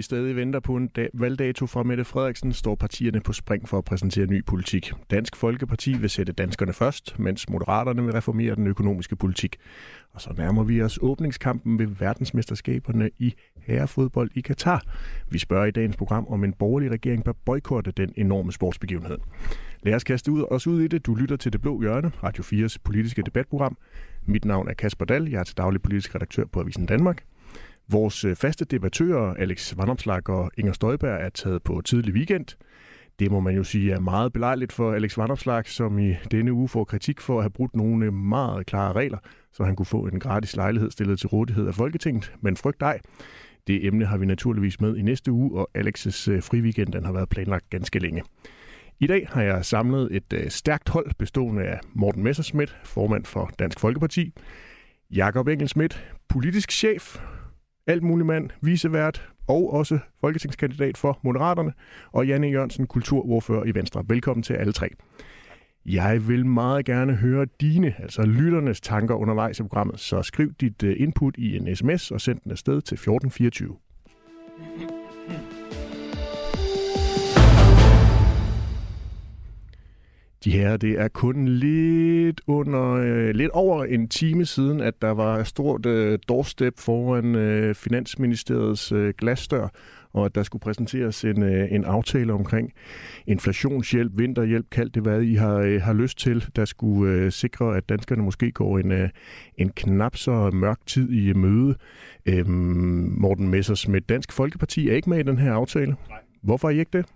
Vi stadig venter på en da- valgdato fra Mette Frederiksen, står partierne på spring for at præsentere ny politik. Dansk Folkeparti vil sætte danskerne først, mens Moderaterne vil reformere den økonomiske politik. Og så nærmer vi os åbningskampen ved verdensmesterskaberne i herrefodbold i Katar. Vi spørger i dagens program, om en borgerlig regering bør boykotte den enorme sportsbegivenhed. Lad os kaste ud, os ud i det. Du lytter til Det Blå Hjørne, Radio 4's politiske debatprogram. Mit navn er Kasper Dahl. Jeg er til daglig politisk redaktør på Avisen Danmark. Vores øh, faste debattører, Alex Vandomslag og Inger Støjberg, er taget på tidlig weekend. Det må man jo sige er meget belejligt for Alex Vandomslag, som i denne uge får kritik for at have brudt nogle øh, meget klare regler, så han kunne få en gratis lejlighed stillet til rådighed af Folketinget. Men frygt ej, det emne har vi naturligvis med i næste uge, og Alex's øh, friweekend den har været planlagt ganske længe. I dag har jeg samlet et stærkt hold bestående af Morten Messerschmidt, formand for Dansk Folkeparti, Jakob Engelsmidt, politisk chef, alt mulig mand, visevært og også folketingskandidat for Moderaterne, og Janne Jørgensen, kulturordfører i Venstre. Velkommen til alle tre. Jeg vil meget gerne høre dine, altså lytternes tanker undervejs i programmet, så skriv dit øh, input i en sms og send den afsted til 1424. De her, det er kun lidt under, øh, lidt over en time siden, at der var et stort øh, doorstep foran øh, Finansministeriets øh, glasdør, og at der skulle præsenteres en, øh, en aftale omkring inflationshjælp, vinterhjælp, kald det hvad I har, øh, har lyst til, der skulle øh, sikre, at danskerne måske går en, øh, en knap så mørk tid i møde. Øh, Morten Messersmith, Dansk Folkeparti er ikke med i den her aftale. Nej. Hvorfor er I ikke det?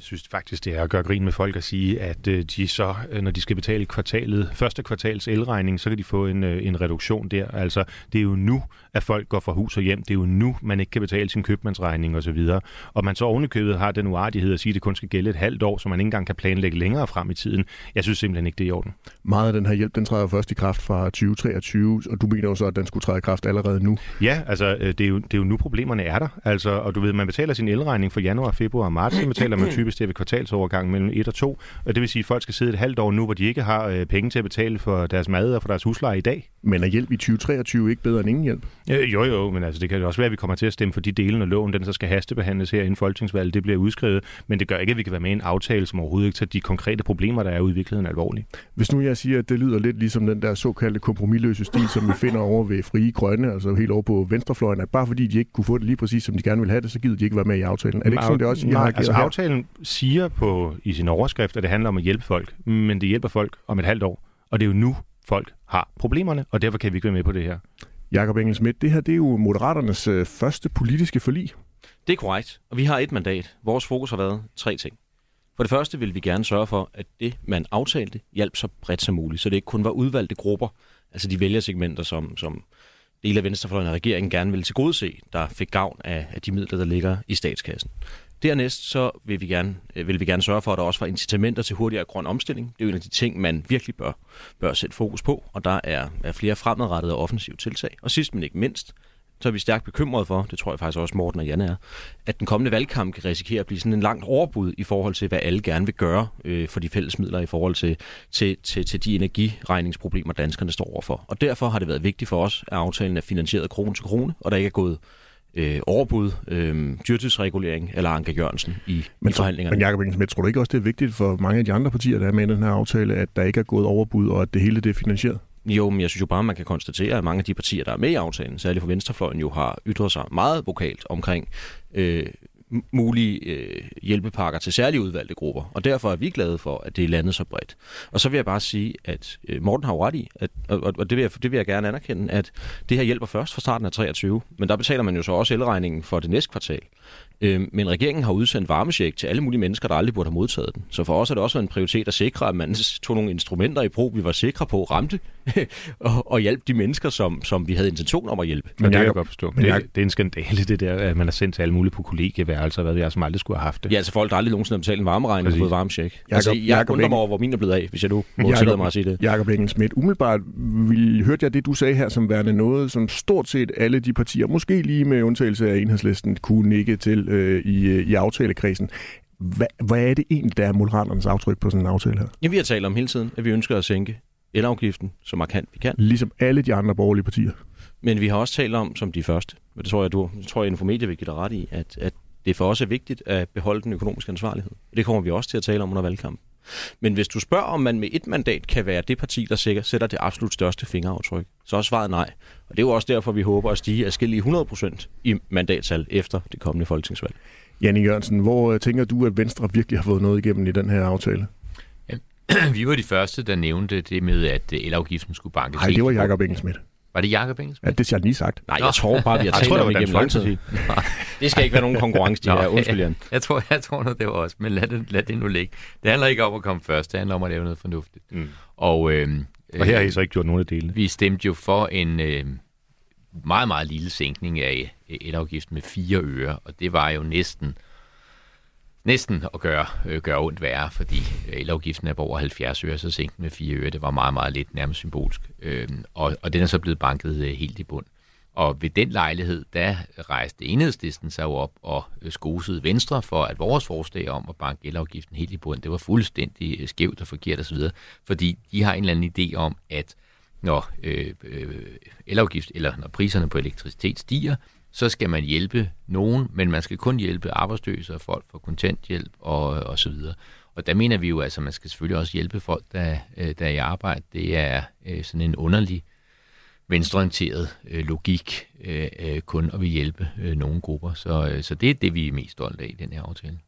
Jeg synes faktisk, det er at gøre grin med folk at sige, at øh, de så, øh, når de skal betale kvartalet, første kvartals elregning, så kan de få en, øh, en reduktion der. Altså, det er jo nu, at folk går fra hus og hjem. Det er jo nu, man ikke kan betale sin købmandsregning osv. Og man så ovenikøbet har den uartighed at sige, at det kun skal gælde et halvt år, så man ikke engang kan planlægge længere frem i tiden. Jeg synes simpelthen ikke, det er i orden. Meget af den her hjælp, den træder først i kraft fra 2023, og du mener jo så, at den skulle træde i kraft allerede nu. Ja, altså, øh, det er, jo, det er jo nu, problemerne er der. Altså, og du ved, man betaler sin elregning for januar, februar og marts, så betaler man typisk det ved kvartalsovergang mellem 1 og 2. Og det vil sige, at folk skal sidde et halvt år nu, hvor de ikke har øh, penge til at betale for deres mad og for deres husleje i dag. Men er hjælp i 2023 ikke bedre end ingen hjælp? Øh, jo, jo, men altså, det kan jo også være, at vi kommer til at stemme for de dele af loven, den så skal hastebehandles her inden folketingsvalget, det bliver udskrevet, men det gør ikke, at vi kan være med i en aftale, som overhovedet ikke tager de konkrete problemer, der er ude i virkeligheden alvorligt. Hvis nu jeg siger, at det lyder lidt ligesom den der såkaldte kompromilløse stil, som vi finder over ved Frie Grønne, altså helt over på venstrefløjen, at bare fordi de ikke kunne få det lige præcis, som de gerne ville have det, så gider de ikke være med i aftalen. Er det ikke sådan, det også I har Nej, altså her? aftalen siger på, i sin overskrift, at det handler om at hjælpe folk, men det hjælper folk om et halvt år, og det er jo nu, folk har problemerne, og derfor kan vi ikke være med på det her. Jakob Engelsmidt, det her det er jo Moderaternes øh, første politiske forlig. Det er korrekt, og vi har et mandat. Vores fokus har været tre ting. For det første vil vi gerne sørge for, at det, man aftalte, hjalp så bredt som muligt, så det ikke kun var udvalgte grupper, altså de vælgersegmenter, som, som dele af venstrefløjen og regeringen gerne ville tilgodese, der fik gavn af, af de midler, der ligger i statskassen. Dernæst så vil vi, gerne, øh, vil vi gerne sørge for, at der også var incitamenter til hurtigere grøn omstilling. Det er jo en af de ting, man virkelig bør, bør sætte fokus på, og der er, er flere fremadrettede og offensive tiltag. Og sidst men ikke mindst, så er vi stærkt bekymrede for, det tror jeg faktisk også Morten og Janne er, at den kommende valgkamp kan risikere at blive sådan en langt overbud i forhold til, hvad alle gerne vil gøre øh, for de fælles midler i forhold til, til, til, til de energiregningsproblemer, danskerne står overfor. Og derfor har det været vigtigt for os, at aftalen er finansieret krone til krone, og der ikke er gået øh, overbud, øh, dyrtidsregulering eller Anke Jørgensen i, Men, i forhandlingerne. men Jakob Engelsmidt, tror du ikke også, det er vigtigt for mange af de andre partier, der er med i den her aftale, at der ikke er gået overbud, og at det hele det er finansieret? Jo, men jeg synes jo bare, man kan konstatere, at mange af de partier, der er med i aftalen, særligt for Venstrefløjen, jo har ytret sig meget vokalt omkring øh, mulige øh, hjælpepakker til særlige udvalgte grupper. Og derfor er vi glade for, at det er landet så bredt. Og så vil jeg bare sige, at øh, Morten har jo ret i, at, og, og det, vil jeg, det vil jeg gerne anerkende, at det her hjælper først fra starten af 23. Men der betaler man jo så også elregningen for det næste kvartal. Øh, men regeringen har udsendt varmesjek til alle mulige mennesker, der aldrig burde have modtaget den. Så for os er det også en prioritet at sikre, at man tog nogle instrumenter i brug, vi var sikre på ramte, og, og hjælpe de mennesker, som, som vi havde intention om at hjælpe. Men det kan jeg Jacob- godt forstå. men Det, Jacob- det er en skandale, det der, at man har sendt til alle mulige på kollegieværelser, hvad vi er, som aldrig skulle have haft det. Ja, altså folk, der aldrig nogensinde har betalt en varmeregning og fået varmesjek. Altså, jeg Jacob undrer mig over, hvor min er blevet af, hvis jeg nu må Jacob- tillade mig at sige det. Jakob Engelsmidt, umiddelbart vil, hørte jeg det, du sagde her, som værende noget, som stort set alle de partier, måske lige med undtagelse af enhedslisten, kunne nikke til øh, i, øh, i aftalekredsen. Hvad, hvad er det egentlig, der er Moderaternes aftryk på sådan en aftale her? Ja, vi har talt om hele tiden, at vi ønsker at sænke elafgiften så markant vi kan. Ligesom alle de andre borgerlige partier. Men vi har også talt om, som de første, og det tror jeg, du, det tror jeg Infomedia vil give dig ret i, at, at det for os er vigtigt at beholde den økonomiske ansvarlighed. Det kommer vi også til at tale om under valgkampen. Men hvis du spørger, om man med et mandat kan være det parti, der sikkert sætter det absolut største fingeraftryk, så er svaret nej. Og det er jo også derfor, vi håber at stige afskillige 100% i mandattal efter det kommende folketingsvalg. Janne Jørgensen, hvor øh, tænker du, at Venstre virkelig har fået noget igennem i den her aftale? vi var de første, der nævnte det med, at elafgiften skulle bankes. Nej, det var Jacob Engelsmidt. Var det Jacob Engelsmidt? Ja, det har jeg lige sagt. Nej, jeg tror bare, vi har talt om det igennem lang tid. Det skal ikke være nogen konkurrence, de her. Undskyld, Jan. Jeg tror, jeg tror nu, det var også, men lad det, lad det nu ligge. Det handler ikke om at komme først, det handler om at lave noget fornuftigt. Mm. Og, øh, og her har I så ikke gjort nogen af delene. Vi stemte jo for en øh, meget, meget lille sænkning af elafgiften med 4 øre, og det var jo næsten næsten at gøre, øh, gøre ondt værre, fordi elafgiften er på over 70 øre, så sænken med 4 øre. Det var meget, meget lidt, nærmest symbolsk. Øh, og, og den er så blevet banket øh, helt i bund. Og ved den lejlighed, der rejste enhedslisten sig op og øh, skosede Venstre for, at vores forslag om at banke elafgiften helt i bund, det var fuldstændig øh, skævt og forkert osv., fordi de har en eller anden idé om, at når øh, øh, elafgift, eller når priserne på elektricitet stiger, så skal man hjælpe nogen, men man skal kun hjælpe arbejdsløse og folk for kontanthjælp og, og så videre. Og der mener vi jo, altså, man skal selvfølgelig også hjælpe folk, der, øh, der er i arbejde. Det er øh, sådan en underlig venstreorienteret øh, logik øh, øh kun at vi hjælpe øh, nogle grupper. Så, øh, så det er det, vi er mest stolte af i den her aftale.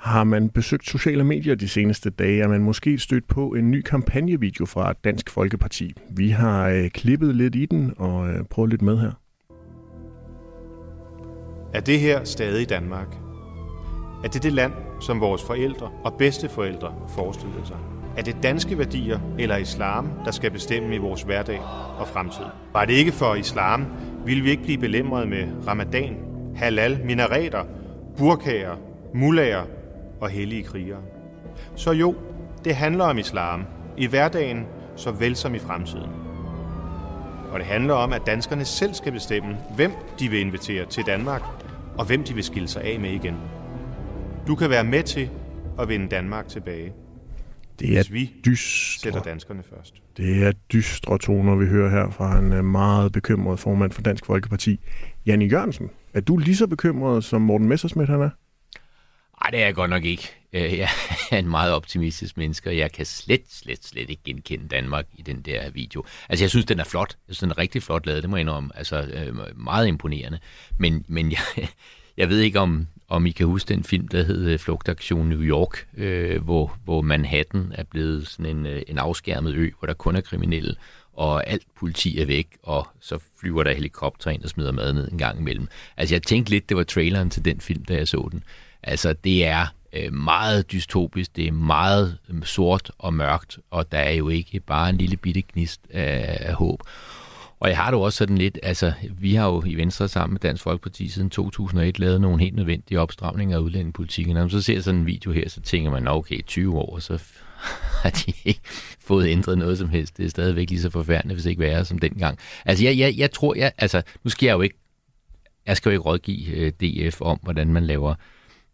Har man besøgt sociale medier de seneste dage, er man måske stødt på en ny kampagnevideo fra Dansk Folkeparti. Vi har øh, klippet lidt i den og øh, prøvet lidt med her. Er det her stadig Danmark? Er det det land, som vores forældre og bedsteforældre forestillede sig? Er det danske værdier eller islam, der skal bestemme i vores hverdag og fremtid? Var det ikke for islam, ville vi ikke blive belemret med ramadan, halal, minareter, burkager, mullager og hellige krigere. Så jo, det handler om islam, i hverdagen såvel som i fremtiden. Og det handler om, at danskerne selv skal bestemme, hvem de vil invitere til Danmark, og hvem de vil skille sig af med igen. Du kan være med til at vinde Danmark tilbage. Det er vi dystre. sætter danskerne først. Det er dystre toner, vi hører her fra en øh, meget bekymret formand for Dansk Folkeparti. Janne Jørgensen, er du lige så bekymret, som Morten Messersmith han er? Nej, det er jeg godt nok ikke. Øh, jeg er en meget optimistisk menneske, og jeg kan slet, slet, slet ikke genkende Danmark i den der video. Altså, jeg synes, den er flot. Jeg synes, den er rigtig flot lavet, det må jeg indrømme. Altså, øh, meget imponerende. Men, men jeg, jeg ved ikke, om, om I kan huske den film, der hed øh, Flugtaktion New York, øh, hvor, hvor Manhattan er blevet sådan en, en afskærmet ø, hvor der kun er kriminelle, og alt politi er væk, og så flyver der helikopter ind og smider mad ned en gang imellem. Altså, jeg tænkte lidt, det var traileren til den film, da jeg så den. Altså, det er øh, meget dystopisk, det er meget øh, sort og mørkt, og der er jo ikke bare en lille bitte gnist af, af håb. Og jeg har det også sådan lidt, altså vi har jo i Venstre sammen med Dansk Folkeparti siden 2001 lavet nogle helt nødvendige opstramninger af udlændingepolitikken. Når man så ser sådan en video her, så tænker man, okay, 20 år, så har de ikke fået ændret noget som helst. Det er stadigvæk lige så forfærdeligt, hvis ikke værre som dengang. Altså jeg, jeg, jeg tror, jeg, altså nu skal jeg jo ikke, jeg skal jo ikke rådgive øh, DF om, hvordan man laver øh,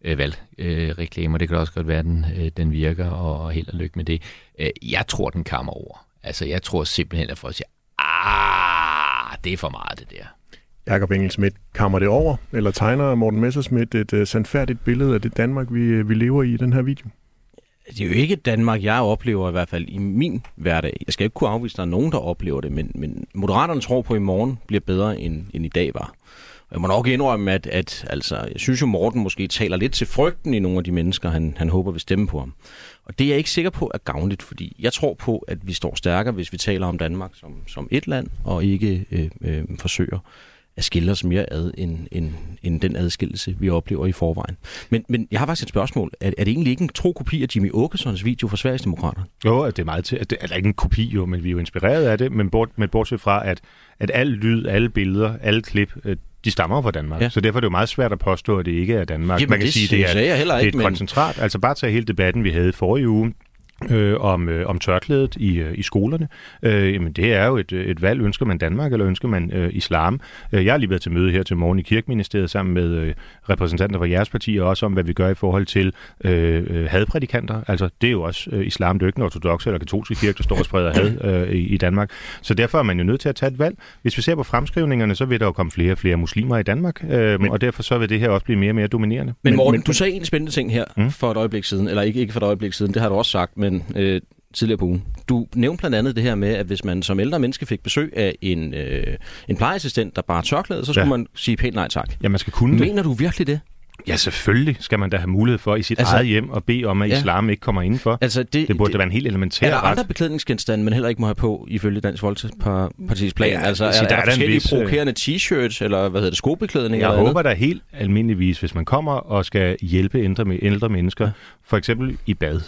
valgreklamer. Øh, det kan også godt være, at den, øh, den virker, og, held og lykke med det. Øh, jeg tror, den kommer over. Altså, jeg tror simpelthen, at folk siger, ah, det er for meget det der. Jakob Engelsmidt, kammer det over, eller tegner Morten Messersmith et uh, sandfærdigt billede af det Danmark, vi, vi lever i i den her video? Det er jo ikke Danmark, jeg oplever i hvert fald i min hverdag. Jeg skal ikke kunne afvise, at der er nogen, der oplever det, men, men Moderaterne tror på, at i morgen bliver bedre, end, end i dag var. Jeg må nok indrømme, at, at altså, jeg synes jo, Morten måske taler lidt til frygten i nogle af de mennesker, han, han håber vil stemme på ham. Og det er jeg ikke sikker på er gavnligt, fordi jeg tror på, at vi står stærkere, hvis vi taler om Danmark som, som et land, og ikke øh, øh, forsøger at skille os mere ad, end, end, end den adskillelse, vi oplever i forvejen. Men, men jeg har faktisk et spørgsmål. Er, er det egentlig ikke en tro kopi af Jimmy Åkessons video for Sveriges Demokrater? Jo, det er meget til. Det er ikke en kopi jo, men vi er jo inspireret af det. Men, bort, men bortset fra, at, at al lyd, alle billeder, alle klip, øh, de stammer fra Danmark. Ja. Så derfor er det jo meget svært at påstå, at det ikke er Danmark. Jamen, Man kan det sige, det er, er heller ikke, det er et men... koncentrat. Altså bare tage hele debatten, vi havde forrige uge, øh, om, øh, om tørklædet i, øh, i skolerne. Øh, jamen, det er jo et, et valg. Ønsker man Danmark, eller ønsker man øh, islam? Øh, jeg har lige været til møde her til morgen i Kirkeministeriet sammen med øh, repræsentanter fra jeres parti, og også om, hvad vi gør i forhold til øh, øh hadprædikanter. Altså, det er jo også øh, islam. Det er jo ikke den ortodoxe eller katolske kirke, der står og spreder had øh, i, i Danmark. Så derfor er man jo nødt til at tage et valg. Hvis vi ser på fremskrivningerne, så vil der jo komme flere og flere muslimer i Danmark, øh, men, og derfor så vil det her også blive mere og mere dominerende. Men Morten, men, du sagde en spændende ting her mm? for et øjeblik siden, eller ikke, ikke for et øjeblik siden, det har du også sagt, men øh, tidligere på ugen. Du nævnte blandt andet det her med, at hvis man som ældre menneske fik besøg af en, øh, en plejeassistent, der bare tørklæde, så skulle ja. man sige pænt nej tak. Ja, man skal kunne Mener det. du virkelig det? Ja, selvfølgelig skal man da have mulighed for i sit altså, eget hjem at bede om, at ja. islam ikke kommer indenfor. Altså det, det burde det, være en helt elementær Er der ret. andre beklædningsgenstande, man heller ikke må have på, ifølge Dansk Folkeparti's plan? Ja, altså, altså, er, der er der forskellige vis, øh, provokerende t-shirts, eller hvad hedder det, skobeklædning? Jeg eller håber da helt almindeligvis, hvis man kommer og skal hjælpe ældre, ældre mennesker, for eksempel i bad,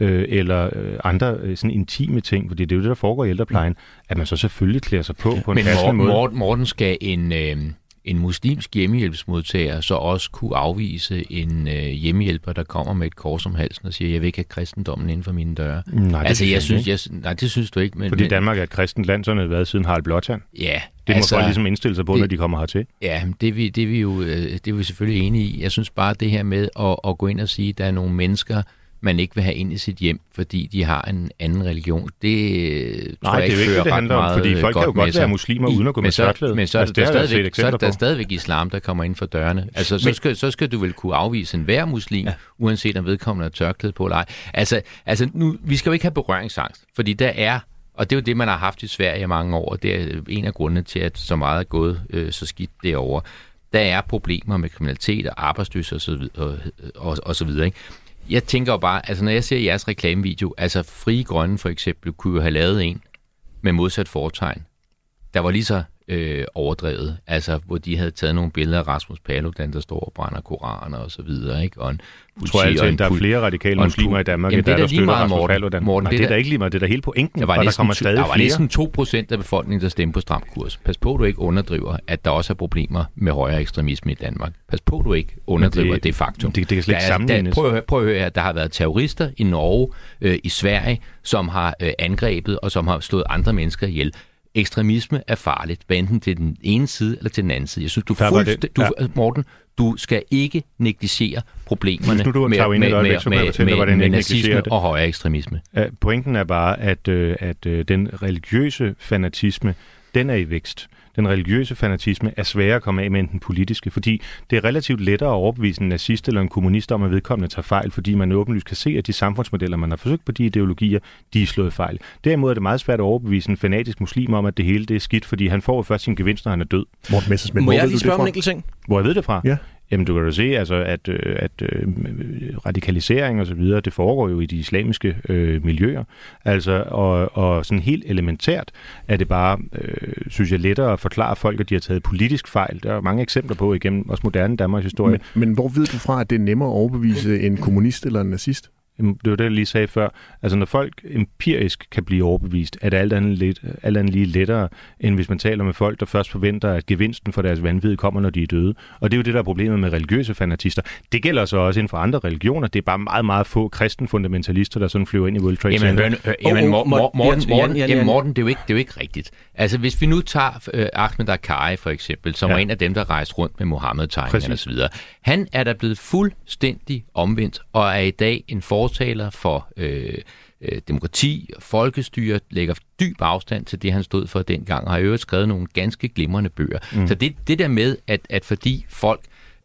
øh, eller øh, andre øh, sådan intime ting, fordi det er jo det, der foregår i ældreplejen, at man så selvfølgelig klæder sig på på en Men passende måde. Morten, Morten skal en, øh, en muslimsk hjemmehjælpsmodtager så også kunne afvise en øh, hjemmehjælper, der kommer med et kors om halsen og siger, jeg vil ikke have kristendommen inden for mine døre. Nej, det altså, jeg synes jeg, nej, det synes du ikke. Men, Fordi men, Danmark er et kristent land, sådan har det været siden Harald Blåtand. Ja, Det altså, må folk ligesom indstille sig på, det- når de kommer hertil. Ja, det vi, det, vi jo øh, det er vi selvfølgelig enige i. Jeg synes bare, det her med at, at gå ind og sige, at der er nogle mennesker, man ikke vil have ind i sit hjem, fordi de har en anden religion, det øh, tror Nej, jeg det er ikke det, det handler om, fordi øh, folk kan jo godt være muslimer uden at gå med men så, tørklæde. Men så er Altså, der, set stadigvæk, så er der stadigvæk islam, der kommer ind for dørene. Altså, så, Men- skal, så skal du vel kunne afvise enhver muslim, ja. uanset om vedkommende har tørklæde på eller ej. Altså, altså nu, vi skal jo ikke have berøringsangst, fordi der er og det er jo det, man har haft i Sverige i mange år, og det er en af grundene til, at så meget er gået øh, så skidt derovre. Der er problemer med kriminalitet og arbejdsløshed og så, og, og, og så videre. Ikke? Jeg tænker jo bare, altså når jeg ser jeres reklamevideo, altså Frie Grønne for eksempel, kunne jo have lavet en med modsat foretegn, der var lige så øh, overdrevet, altså hvor de havde taget nogle billeder af Rasmus Paludan, der står og brænder koraner og så videre, ikke? Og en Jeg tror politi- og altid, en at der er flere radikale og muslimer i Danmark, Jamen, det der, er der lige støtter meget, Rasmus Morten. Paludan. Morten, Nej, det det er er da- ikke lige meget. Det er da hele pointen, Der var, og der næsten, kommer stadig der var næsten 2 procent af befolkningen, der stemte på Stram Kurs. Pas på, du ikke underdriver, at der også er problemer med højere ekstremisme i Danmark. Pas på, du ikke underdriver det- det, faktum. det- det kan slet ikke Der sammenlignes. Der, prøv, at prøv at høre her, der har været terrorister i Norge, øh, i Sverige, som har øh, angrebet og som har slået andre mennesker ihjel. Ekstremisme er farligt, hvad enten til den ene side eller til den anden side. Jeg synes, du, fuldst- du Morten, du skal ikke negligere problemerne nu du med, med, øjeblik, med, med, med, med jeg negligerer nazisme og højere ekstremisme. Ja, Pointen er bare, at, øh, at øh, den religiøse fanatisme, den er i vækst. Den religiøse fanatisme er sværere at komme af med end den politiske, fordi det er relativt lettere at overbevise en nazist eller en kommunist om, at vedkommende tager fejl, fordi man åbenlyst kan se, at de samfundsmodeller, man har forsøgt på de ideologier, de er slået fejl. Derimod er det meget svært at overbevise en fanatisk muslim om, at det hele det er skidt, fordi han får jo først sin gevinst, når han er død. Morten Messersmith, Må hvor jeg lige spørge om en enkelt ting? Hvor jeg ved det fra? Ja. Jamen, du kan jo se, altså, at, øh, at øh, radikalisering og så videre, det foregår jo i de islamiske øh, miljøer. Altså, og, og sådan helt elementært er det bare, øh, synes jeg, lettere at forklare folk, at de har taget politisk fejl. Der er mange eksempler på igennem også moderne Danmarks historie. Men, men hvor ved du fra, at det er nemmere at overbevise en kommunist eller en nazist? Jamen, Det var det, jeg lige sagde før. Altså, når folk empirisk kan blive overbevist, er det alt andet, lidt, alt andet lige lettere, end hvis man taler med folk, der først forventer, at gevinsten for deres vanvid kommer, når de er døde. Og det er jo det, der er problemet med religiøse fanatister. Det gælder så også inden for andre religioner. Det er bare meget, meget få kristne fundamentalister, der sådan flyver ind i World Trade Jamen, Center. hør, hør, jamen åh, Mor- Morten, Morten, jamen, det er, jo ikke, det er jo ikke rigtigt. Altså, hvis vi nu tager øh, Ahmed Akkari for eksempel, som Ja. var en af dem, der rejste rundt med Mohammed-tegningerne osv., han er der blevet fuldstændig omvendt, og er i dag en fortaler for øh, øh, demokrati og folkestyre, lægger dyb afstand til det, han stod for dengang, og har i øvrigt skrevet nogle ganske glimrende bøger. Mm. Så det, det der med, at, at fordi folk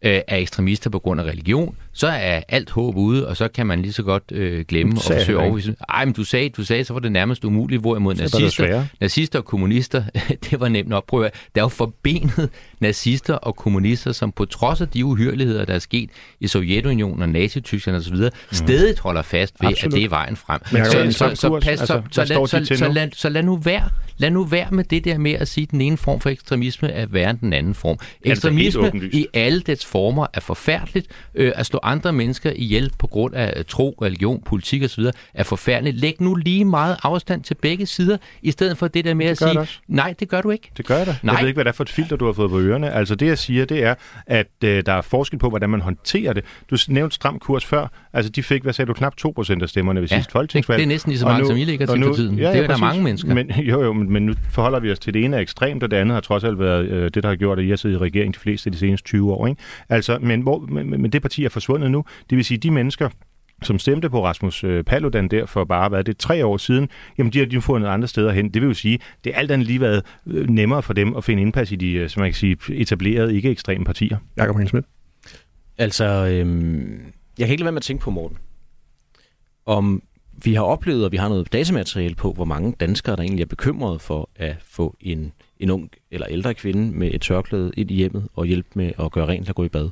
øh, er ekstremister på grund af religion, så er alt håb ude, og så kan man lige så godt øh, glemme og forsøge at overbevise. Ej, men du sagde, du sagde, så var det nærmest umuligt, hvorimod er nazister, nazister og kommunister, det var nemt at, der er jo forbenet nazister og kommunister, som på trods af de uhyreligheder, der er sket i Sovjetunionen og Nazi-Tyskland osv., mm. stedigt holder fast ved, Absolut. at det er vejen frem. Men så, så, pas, Altså, så, lad, så, så, nu? lad, så lad nu være. Lad nu være med det der med at sige, at den ene form for ekstremisme er værre end den anden form. Ekstremisme i alle dets former er forfærdeligt. Øh, at slå andre mennesker ihjel på grund af tro, religion, politik osv. er forfærdeligt. Læg nu lige meget afstand til begge sider, i stedet for det der med Det at sige, det nej, det gør du ikke. Det gør jeg da. Nej. Jeg ved ikke, hvad det er for et filter, du har fået på ørerne. Altså det, jeg siger, det er, at øh, der er forskel på, hvordan man håndterer det. Du nævnte stram kurs før. Altså de fik, hvad sagde du, knap 2% af stemmerne ved Ja, sidste folketingsvalg. det er næsten lige så mange, som I ligger til for tiden. Det er der præcis. mange mennesker. Men, jo, jo, men, men nu forholder vi os til det ene er ekstremt, og det andet har trods alt været øh, det, der har gjort, at I har siddet i regering de fleste af de seneste 20 år. Ikke? Altså, men, hvor, men, men det parti er forsvundet nu. Det vil sige, de mennesker, som stemte på Rasmus øh, Paludan der for bare, hvad er det, tre år siden, jamen de har de fundet andre steder hen. Det vil jo sige, det er alt andet lige været øh, nemmere for dem at finde indpas i de, øh, som man kan sige, etablerede, ikke ekstreme partier. Jakob Hensmidt. Altså, øhm, jeg kan ikke lade være med at tænke på, Morten, om vi har oplevet, og vi har noget datamateriale på, hvor mange danskere, der egentlig er bekymrede for at få en, en ung eller ældre kvinde med et tørklæde ind i hjemmet og hjælpe med at gøre rent og gå i bad.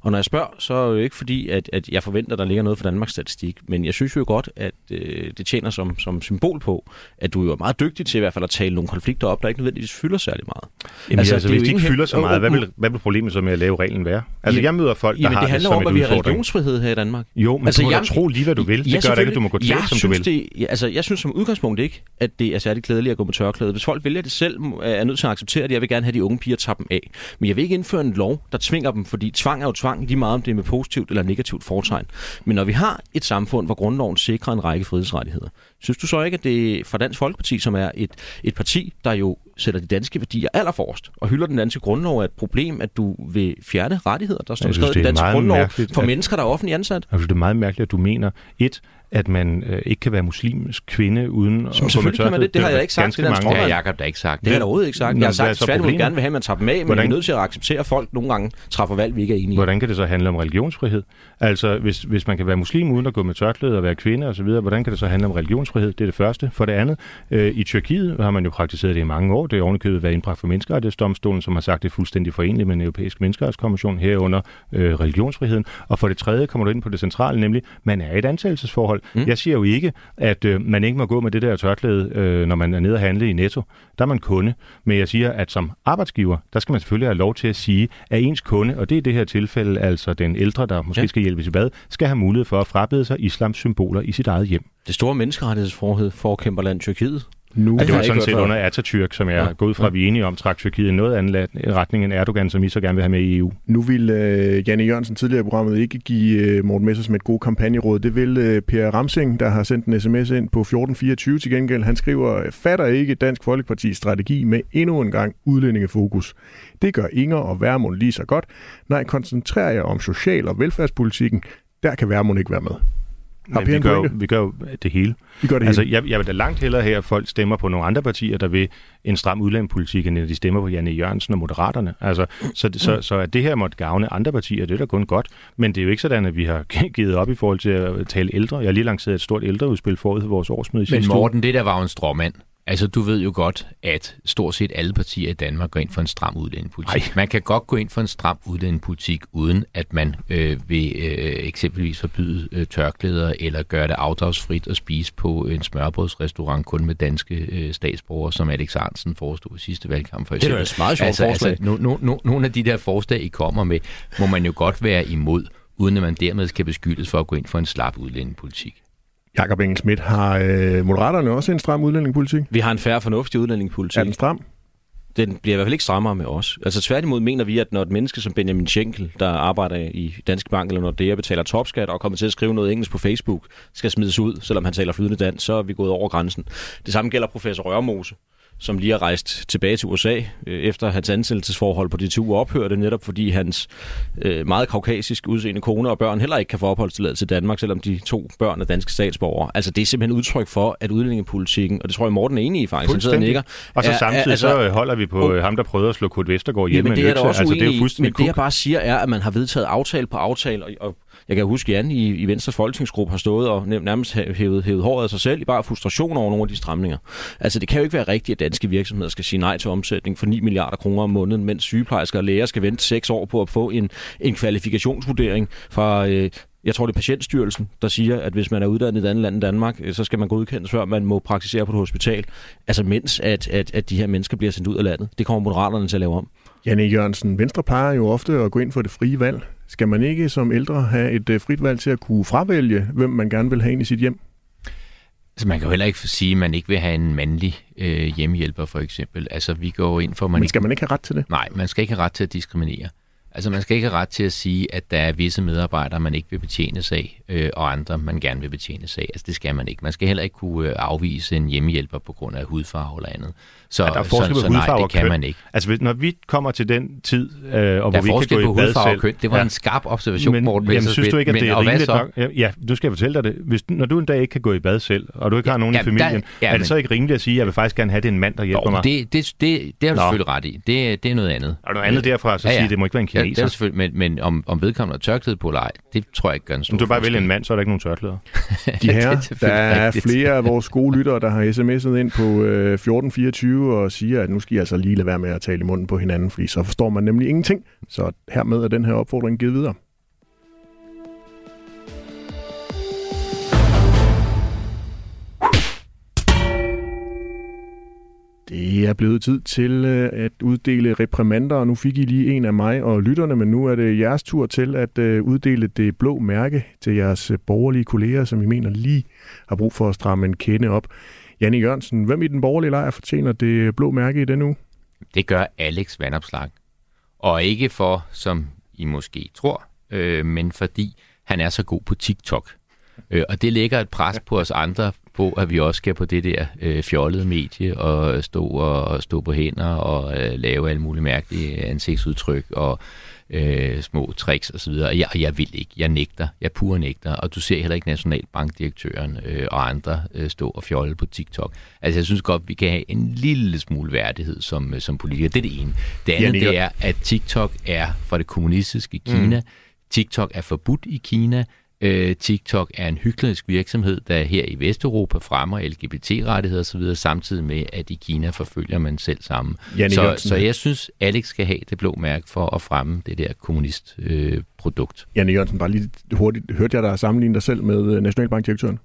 Og når jeg spørger, så er det jo ikke fordi, at, at jeg forventer, at der ligger noget for Danmarks statistik, men jeg synes jo godt, at øh, det tjener som, som symbol på, at du jo er meget dygtig til i hvert fald at tale nogle konflikter op, der ikke nødvendigvis fylder særlig meget. Jamen, altså, altså, det hvis de ikke fylder så meget, hvad vil, hvad vil problemet så med at lave reglen være? Altså, jeg møder folk, der Jamen, har det det handler som om, at vi har religionsfrihed her i Danmark. Jo, men Altså, du må jeg- tro lige, hvad du vil. Det gør da ikke, du må gå til, jeg som du synes, vil. Det, altså, jeg synes som udgangspunkt ikke, at det er særlig klædeligt at gå med tørklæde. Hvis folk vælger det selv, er jeg nødt til at acceptere at Jeg vil gerne have de unge piger tager dem af. Men jeg vil ikke indføre en lov, der tvinger dem, fordi tvang er jo tvang, lige meget om det er med positivt eller negativt fortegn. Men når vi har et samfund, hvor grundloven sikrer en række frihedsrettigheder, synes du så ikke, at det fra Dansk Folkeparti, som er et, et parti, der jo sætter de danske værdier allerforrest og hylder den danske grundlov, er et problem, at du vil fjerne rettigheder, der står Jeg synes, skrevet i det den danske grundlov for at- mennesker, der er offentligt ansat? Altså, det er meget mærkeligt, at du mener, et, at man øh, ikke kan være muslimsk kvinde uden at gå med tørklæde. det. Det har jeg ikke sagt. Det er Det har Jacob da ikke sagt. Det har jeg overhovedet ikke sagt. Nå, Jeg har sagt, at tværtimod gerne vil have, at man tager dem af, men Hvordan- vi er nødt til at acceptere, at folk nogle gange træffer valg, vi ikke er enige i. Hvordan kan det så handle om religionsfrihed? Altså, hvis, hvis man kan være muslim uden at gå med tørklæde og være kvinde osv., hvordan kan det så handle om religionsfrihed? Det er det første. For det andet, øh, i Tyrkiet har man jo praktiseret det i mange år. Det er ovenikøbet været indbragt for menneskerettighedsdomstolen, som har sagt, det er fuldstændig forenligt med den europæiske menneskerettighedskonvention herunder øh, religionsfriheden. Og for det tredje kommer du ind på det centrale, nemlig, man er et ansættelsesforhold. Mm. Jeg siger jo ikke, at øh, man ikke må gå med det der tørklæde, øh, når man er nede og handle i Netto. Der er man kunde. Men jeg siger, at som arbejdsgiver, der skal man selvfølgelig have lov til at sige, at ens kunde, og det er i det her tilfælde altså den ældre, der måske ja. skal hjælpes i bad, skal have mulighed for at frabede sig islams symboler i sit eget hjem. Det store menneskerettighedsforhed forkæmperland Tyrkiet. Nu, Og det var jeg sådan set under Atatürk, som jeg Ja. ja. går ud fra, at vi er enige om, trak Tyrkiet i noget andet la- retning end Erdogan, som I så gerne vil have med i EU. nu vil øh, Janne Jørgensen tidligere i programmet ikke give øh, Morten Messersmith gode kampagneråd. Det vil øh, Per Ramsing, der har sendt en sms ind på 1424 til gengæld. Han skriver, fatter ikke Dansk Folkepartis strategi med endnu en gang udlændingefokus. Det gør Inger og Værmund lige så godt. Nej, koncentrer jer om social- og velfærdspolitikken. Der kan Værmund ikke være med. Men vi gør, jo, vi gør jo det hele. I gør det Altså, hele. jeg, jeg vil da langt hellere have, at folk stemmer på nogle andre partier, der vil en stram udlændingepolitik, end at de stemmer på Janne Jørgensen og Moderaterne. Altså, så, så, så at det her måtte gavne andre partier, det er da kun godt. Men det er jo ikke sådan, at vi har givet op i forhold til at tale ældre. Jeg har lige lanceret et stort ældreudspil forud for vores årsmøde i Men. Morten, det der var jo en stråmand. Altså, du ved jo godt, at stort set alle partier i Danmark går ind for en stram udlændingepolitik. Ej. Man kan godt gå ind for en stram udlændingepolitik, uden at man øh, vil øh, eksempelvis forbyde øh, tørklæder, eller gøre det afdragsfrit at spise på en smørbrødsrestaurant kun med danske øh, statsborgere, som Alex Arnsen forestod i sidste valgkamp for Det er eksempel. et meget sjovt altså, forslag. Altså, no, no, no, nogle af de der forslag, I kommer med, må man jo godt være imod, uden at man dermed skal beskyldes for at gå ind for en slap udlændingepolitik. Jakob Engel Schmidt, har øh, Moderaterne også en stram udlændingepolitik? Vi har en færre fornuftig udlændingepolitik. Er den stram? Den bliver i hvert fald ikke strammere med os. Altså tværtimod mener vi, at når et menneske som Benjamin Schenkel, der arbejder i Danske Bank, eller når det betaler topskat og kommer til at skrive noget engelsk på Facebook, skal smides ud, selvom han taler flydende dansk, så er vi gået over grænsen. Det samme gælder professor Rørmose, som lige har rejst tilbage til USA, øh, efter hans ansættelsesforhold på DTU ophørte, netop fordi hans øh, meget kaukasisk udseende kone og børn heller ikke kan få opholdstilladelse til Danmark, selvom de to børn er danske statsborgere. Altså det er simpelthen udtryk for, at udlændingepolitikken, og det tror jeg Morten er enig i faktisk, han sidder og nikker, Og så er- er- samtidig altså- så holder vi på Oh. ham, der prøvede at slå Kurt Vestergaard ihjel Jamen, med det er økse. også Altså, det er jo fuldstændig men det jeg bare siger er, at man har vedtaget aftale på aftale, og, og jeg kan huske, at Jan i, i Venstres folketingsgruppe har stået og nærmest hævet, hævet håret af sig selv i bare frustration over nogle af de stramninger. Altså, det kan jo ikke være rigtigt, at danske virksomheder skal sige nej til omsætning for 9 milliarder kroner om måneden, mens sygeplejersker og læger skal vente 6 år på at få en, en kvalifikationsvurdering fra... Øh, Jeg tror, det er Patientstyrelsen, der siger, at hvis man er uddannet i et andet land end Danmark, øh, så skal man godkendes, før man må praktisere på et hospital. Altså mens at, at, at de her mennesker bliver sendt ud af landet. Det kommer moderaterne til at lave om. Janne Jørgensen, Venstre plejer jo ofte at gå ind for det frie valg. Skal man ikke som ældre have et øh, frit valg til at kunne fravælge, hvem man gerne vil have ind i sit hjem? Altså, man kan jo heller ikke sige, at man ikke vil have en mandlig øh, hjemmehjælper, for eksempel. Altså, vi går ind for... Man Men skal man ikke have ret til det? Nej, man skal ikke have ret til at diskriminere. Altså, man skal ikke have ret til at sige, at der er visse medarbejdere, man ikke vil betjene sig af, øh, og andre, man gerne vil betjene sig af. Altså, det skal man ikke. Man skal heller ikke kunne øh, afvise en hjemmehjælper på grund af hudfarve eller andet. Så, Ja, der er forskel så, på så nej, det kan køn. man ikke. Altså, når vi kommer til den tid, øh, og hvor Der er vi kan gå på i bad hudfarve og køn. Det var en skarp observation, men, Morten jamen, synes du ikke, at det er rimeligt nok? Ja, ja, du skal jeg fortælle dig det. Hvis, når du en dag ikke kan gå i bad selv, og du ikke har nogen Ja, i familien, der- ja, er det så ikke rimeligt at sige, at jeg vil faktisk gerne have, det er en mand, der hjælper Jo, mig? det, det, det, det har du Nå. selvfølgelig ret i. Det, det er noget andet. Og noget andet derfra, så Ja, ja. sige, det må ikke være en Ja, det er kineser. selvfølgelig, men, men om, om vedkommende har tørklæde på eller ej, det tror jeg ikke gør en stor du bare vælger forskel. en mand, så er der ikke nogen tørklæder. De Det er her, der er rigtigt. flere af vores gode lyttere, der har sms'et ind på øh, 1424 og siger, at nu skal I altså lige lade være med at tale i munden på hinanden, fordi så forstår man nemlig ingenting. Så hermed er den her opfordring givet videre. Det er blevet tid til øh, at uddele reprimander, og nu fik I lige en af mig og lytterne, men nu er det jeres tur til at øh, uddele det blå mærke til jeres øh, borgerlige kolleger, som I mener lige har brug for at stramme en kende op. Janne Jørgensen, hvem i den borgerlige lejr fortjener det blå mærke i denne uge? Det gør Alex Vandopslag. Og ikke for, som I måske tror, øh, men fordi han er så god på TikTok. Øh, og det lægger et pres på os andre på, at vi også skal på det der øh, fjollede medie og stå og, og stå på hænder og øh, lave alle mulige mærkelige ansigtsudtryk og øh, små tricks osv. Og jeg, jeg vil ikke. Jeg nægter. Jeg pure nægter. Og du ser heller ikke Nationalbankdirektøren øh, og andre øh, stå og fjolle på TikTok. Altså jeg synes godt, vi kan have en lille smule værdighed som, øh, som politikere. Det er det ene. Det andet det er, at TikTok er fra det kommunistiske Kina. Mm. TikTok er forbudt i Kina. Øh, TikTok er en hyklerisk virksomhed, der her i Vesteuropa fremmer LGBT-rettigheder osv., samtidig med, at i Kina forfølger man selv sammen. Janne Så, Jørgensen. så jeg synes, Alex skal have det blå mærke for at fremme det der kommunistprodukt. Øh, produkt. Janne Jørgensen, bare lige hurtigt. Hørte jeg dig sammenligne dig selv med øh, Nationalbankdirektøren?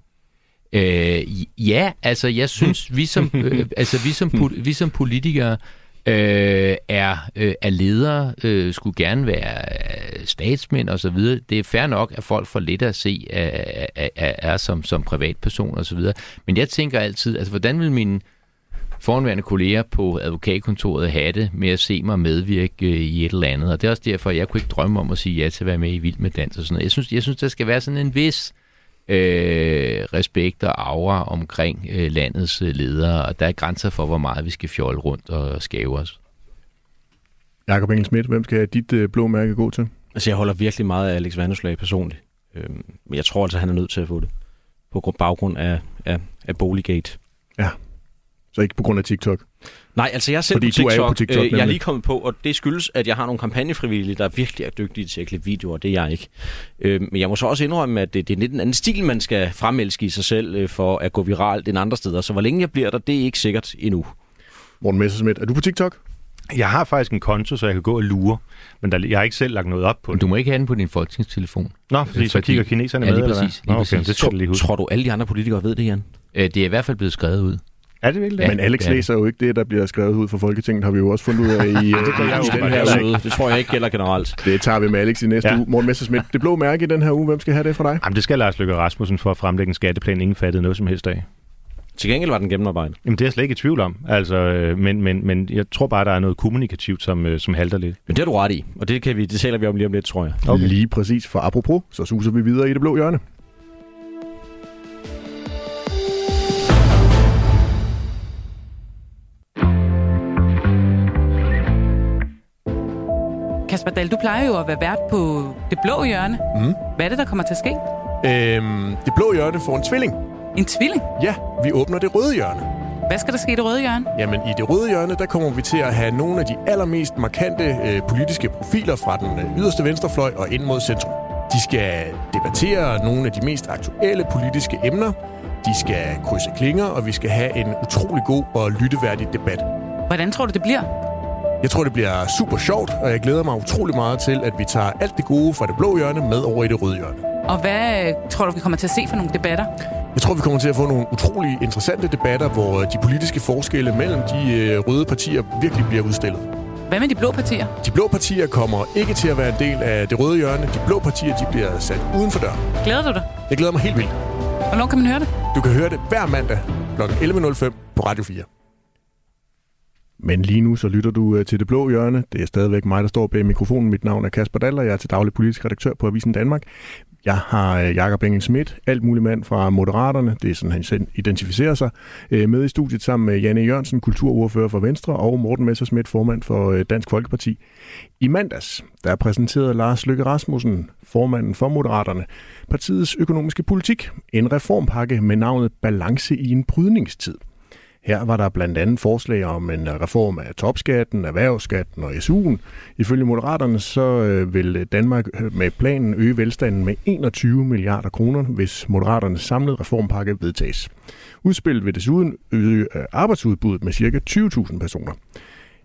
Øh, ja, altså jeg synes, vi som, øh, altså, vi som, vi som politikere øh, er, øh, er ledere, øh, skulle gerne være øh, statsmænd og så videre. Det er fair nok, at folk får lidt at se af, af, af, af som, som privatperson og så videre. Men jeg tænker altid, altså hvordan vil mine foranværende kolleger på advokatkontoret have det med at se mig medvirke øh, i et eller andet. Og det er også derfor, jeg kunne ikke drømme om at sige ja til at være med i Vild med Dans og sådan noget. Jeg synes, jeg synes der skal være sådan en vis øh, respekt og aura omkring øh, landets øh, ledere, og der er grænser for, hvor meget vi skal fjolle rundt og skæve os. Jakob Engel Schmidt, hvem skal dit øh, blå mærke gå til? Altså, jeg holder virkelig meget af Alex Vanderslag personligt. Øhm, men jeg tror altså, han er nødt til at få det. På grund- baggrund af, af, af Boliggate. Så ikke på grund af TikTok. Nej, altså jeg er selv Fordi på du er TikTok. jo på TikTok, øh, jeg er lige kommet på, og det skyldes, at jeg har nogle kampagnefrivillige, der virkelig er dygtige til at klippe videoer. Det er jeg ikke. Øh, men jeg må så også indrømme, at det, det er lidt en anden stil, man skal fremelske i sig selv øh, for at gå viralt end andre steder. Så hvor længe jeg bliver der, det er ikke sikkert endnu. Morten Messerschmidt, er du på TikTok? Jeg har faktisk en konto, så jeg kan gå og lure, men der, jeg har ikke selv lagt noget op på det. du må ikke have den på din folketingstelefon. Nå, fordi, så fordi- kigger kineserne Ja, med, lige eller hvad? præcis, lige Nå, okay, præcis. det skal du lige huske. Tror du, alle de andre politikere ved det, Jan? Øh, det er i hvert fald blevet skrevet ud. Er det virkelig det? Ja. Men Alex det er det. læser jo ikke det, der bliver skrevet ud fra Folketinget, har vi jo også fundet ud af i, øh, gør jeg jo den her uge. Det tror jeg ikke gælder generelt. Det tager vi med Alex i næste Ja. uge. Morten Messerschmidt, det blå mærke i den her uge, hvem skal have det fra dig? Jamen, det skal Lars Løkke Rasmussen for at fremlægge en skatteplan, ingen fattede noget som helst af. Til gengæld var den gennemarbejdet. Jamen, det er jeg slet ikke i tvivl om. Altså, øh, men, men, men jeg tror bare, der er noget kommunikativt, som, øh, som halter lidt. Men det har du ret i, og det, kan vi, det taler vi om lige om lidt, tror jeg. Okay. Lige præcis, for apropos, så suser vi videre i det blå hjørne. Kasper Dahl, du plejer jo at være vært på det blå hjørne. Mm. Hvad er det, der kommer til at ske? Øhm, det blå hjørne får en tvilling. En tvilling? Ja, vi åbner det røde hjørne. Hvad skal der ske i det røde hjørne? Jamen, i det røde hjørne, der kommer vi til at have nogle af de allermest markante øh, politiske profiler fra den øh, yderste venstrefløj og ind mod centrum. De skal debattere nogle af de mest aktuelle politiske emner. De skal krydse klinger, og vi skal have en utrolig god og lytteværdig debat. Hvordan tror du, det bliver? Jeg tror, det bliver super sjovt, og jeg glæder mig utrolig meget til, at vi tager alt det gode fra det blå hjørne med over i det røde hjørne. Og hvad tror du, vi kommer til at se for nogle debatter? Jeg tror, vi kommer til at få nogle utrolig interessante debatter, hvor de politiske forskelle mellem de øh, røde partier virkelig bliver udstillet. Hvad med de blå partier? De blå partier kommer ikke til at være en del af det røde hjørne. De blå partier de bliver sat uden for døren. Glæder du dig? Jeg glæder mig helt vildt. Hvornår kan man høre det? Du kan høre det hver mandag kl. 11.05 på Radio 4. Men lige nu så lytter du øh, til Det Blå Hjørne. Det er stadigvæk mig, der står bag mikrofonen. Mit navn er Kasper Daller. Jeg er til daglig politisk redaktør på Avisen Danmark. Jeg har øh, Jakob Engel Schmidt, alt mulig mand fra Moderaterne, det er sådan, han identificerer sig, øh, med i studiet sammen med Janne Jørgensen, kulturordfører for Venstre, og Morten Messersmith, formand for Dansk Folkeparti. I mandags, der præsenterede Lars Løkke Rasmussen, formanden for Moderaterne, partiets økonomiske politik, en reformpakke med navnet Balance i en brydningstid. Her var der blandt andet forslag om en øh, reform af topskatten, erhvervsskatten og SU'en. Ifølge Moderaterne så øh, vil Danmark øh, med planen øge velstanden med 21 milliarder kroner, hvis Moderaternes samlede reformpakke vedtages. Udspillet vil desuden øge arbejdsudbuddet med ca. 20.000 personer.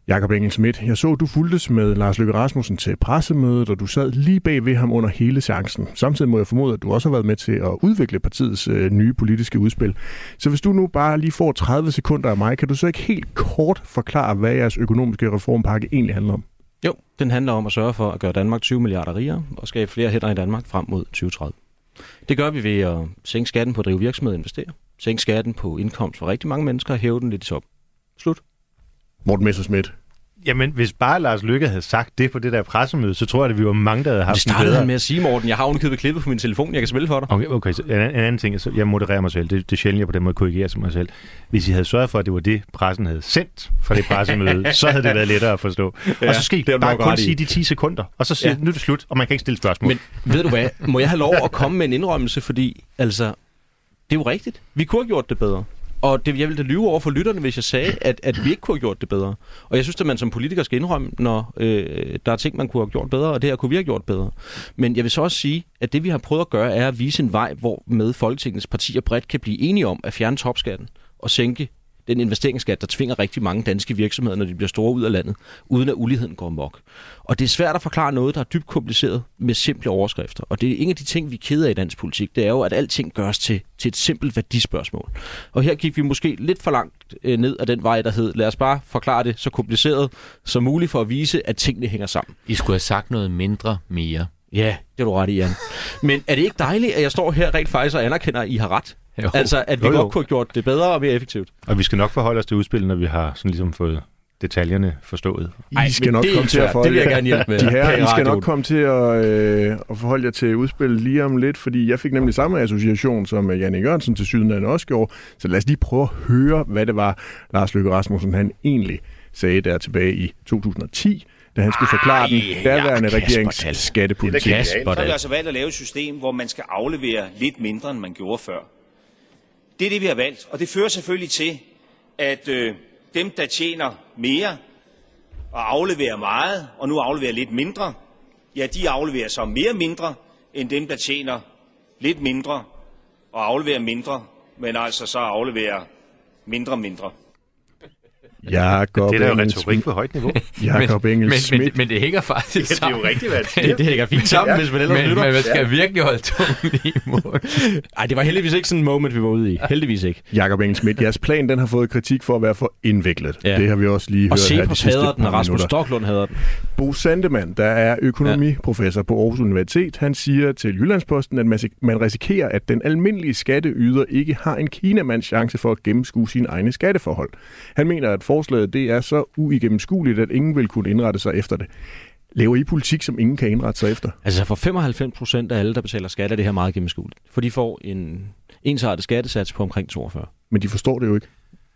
Jakob Engel Schmidt, jeg så, du fuldtes med Lars Løkke Rasmussen til pressemødet, og du sad lige bag ved ham under hele chancen. Samtidig må jeg formode, at du også har været med til at udvikle partiets øh, nye politiske udspil. Så hvis du nu bare lige får 30 sekunder af mig, kan du så ikke helt kort forklare, hvad jeres økonomiske reformpakke egentlig handler om? Jo, den handler om at sørge for at gøre Danmark 20 milliarder rigere og skabe flere hænder i Danmark frem mod 2030. Det gør vi ved at sænke skatten på at drive virksomhed og investere, sænke skatten på indkomst for rigtig mange mennesker og hæve den lidt i top. Slut. Morten Messersmith. Jamen, hvis bare Lars Lykke havde sagt det på det der pressemøde, så tror jeg, at vi var mange, der havde haft Det startede bedre. han med at sige, Morten. Jeg har ovenikøbet klippet på min telefon, jeg kan spille for dig. Okay, okay. Så en, en anden ting, så jeg modererer mig selv. Det, det er sjældent, jeg på den måde korrigerer sig mig selv. Hvis I havde sørget for, at det var det, pressen havde sendt fra det pressemøde, så havde det været lettere at forstå. Ja, og så skal I det bare kun i. sige de 10 sekunder, og så siger ja. nu er det slut, og man kan ikke stille spørgsmål. Men ved du hvad, må jeg have lov at komme med en indrømmelse, fordi altså, det er jo rigtigt. Vi kunne have gjort det bedre. Og det, jeg ville da lyve over for lytterne, hvis jeg sagde, at, at vi ikke kunne have gjort det bedre. Og jeg synes, at man som politiker skal indrømme, når øh, der er ting, man kunne have gjort bedre, og det her kunne vi have gjort bedre. Men jeg vil så også sige, at det vi har prøvet at gøre, er at vise en vej, hvor med Folketingets partier bredt kan blive enige om at fjerne topskatten og sænke den investeringsskat, der tvinger rigtig mange danske virksomheder, når de bliver store ud af landet, uden at uligheden går mok. Og det er svært at forklare noget, der er dybt kompliceret med simple overskrifter. Og det er en af de ting, vi er kede af i dansk politik, det er jo, at alting gøres til, til et simpelt værdispørgsmål. Og her gik vi måske lidt for langt øh, ned ad den vej, der hed, lad os bare forklare det så kompliceret som muligt for at vise, at tingene hænger sammen. I skulle have sagt noget mindre mere. Ja, det er du ret i, Jan. Men er det ikke dejligt, at jeg står her rent faktisk og anerkender, at I har ret? Jo. Altså, at vi Jo, jo. godt kunne have gjort det bedre og mere effektivt. Og vi skal nok forholde os til udspillet, når vi har sådan ligesom fået detaljerne forstået. I Ej, skal men nok det er komme til at forholde Det vil jeg gerne hjælpe med. De her, i I skal nok komme til at, øh, at forholde jer til udspillet lige om lidt, fordi jeg fik nemlig samme association, som øh, Janne Jørgensen til syden også gjorde. Så lad os lige prøve at høre, hvad det var, Lars Løkke Rasmussen han egentlig sagde der tilbage i 2010, da han skulle forklare den daværende regerings skattepolitik. Kasper, Så har vi da. altså valgt at lave et system, hvor man skal aflevere lidt mindre, end man gjorde før. Det er det, vi har valgt. Og det fører selvfølgelig til, at øh, dem, der tjener mere og afleverer meget, og nu afleverer lidt mindre, ja, de afleverer så mere mindre, end dem, der tjener lidt mindre og afleverer mindre, men altså så afleverer mindre mindre. Jakob Det er da jo retorik på højt niveau. Jakob Engel men, men, men det hænger faktisk sammen. rigtigt, hvad Det, det hænger fint sammen, ja. hvis man ellers Men, lytter. men man skal virkelig holde tungen i munden. Ej, det var heldigvis ikke sådan en moment, vi var ude i. Heldigvis ikke. Jakob Engel Schmidt, jeres plan den har fået kritik for at være for indviklet. Ja. Det har vi også lige Og hørt her de sidste hader den, og Rasmus. Stocklund hader den. Bo Sandemann, der er økonomiprofessor på Aarhus Universitet, han siger til Jyllandsposten, at man ris- man risikerer, at den almindelige skatteyder ikke har en kinamands chance for at gennemskue sine egne skatteforhold. Han mener, at forslaget det er så uigennemskueligt, at ingen vil kunne indrette sig efter det. Laver I politik, som ingen kan indrette sig efter? Altså for 95 procent af alle, der betaler skat, er det her meget gennemskueligt. For de får en ensartet skattesats på omkring 42. Men de forstår det jo ikke.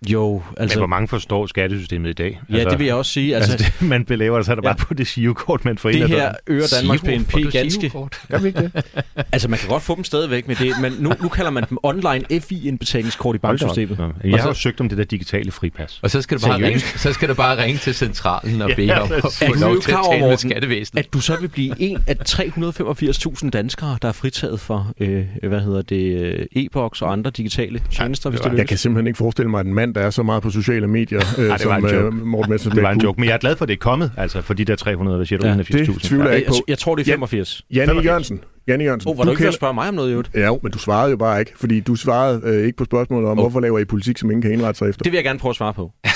Jo, Men altså... hvor mange forstår skattesystemet i dag? Ja, det vil jeg også sige. Altså, Altså, det, man belaver sig der Ja. bare på det SIO-kort, man får ind det her øger Danmarks BNP ganske... girokort? Gør vi ikke det? Altså, man kan godt få dem stadigvæk med det, men nu, nu kalder man dem online FI-indbetalingskort i banksystemet. Nå, Jeg har jo søgt om det der digitale fripas. Og så skal, du bare Seriøst? ringe, så skal du bare ringe til centralen og bede om at få du lov til at tale med skattevæsenet. At du så vil blive en af 385.000 danskere, der er fritaget for, øh, hvad hedder det, øh, e-boks og andre digitale tjenester, hvis det Jeg kan simpelthen ikke forestille mig, at en mand mand, der er så meget på sociale medier, øh, det var som en joke. øh, Morten Messerschmidt. Det var en joke, men jeg er glad for, at det er kommet, altså for de der 300, hvad siger du, Ja, 81.000. det tvivler jeg ikke Jeg, på. jeg tror, det er Ja. 85. Janne 85. Jørgensen. Janne Jørgensen. Oh, var du, ikke ved at kender- spørge mig om noget, i øvrigt? Ja, jo, men du svarede jo bare ikke, fordi du svarede øh, ikke på spørgsmålet om, Oh. hvorfor laver I politik, som ingen kan indrette sig efter. Det vil jeg gerne prøve at svare på.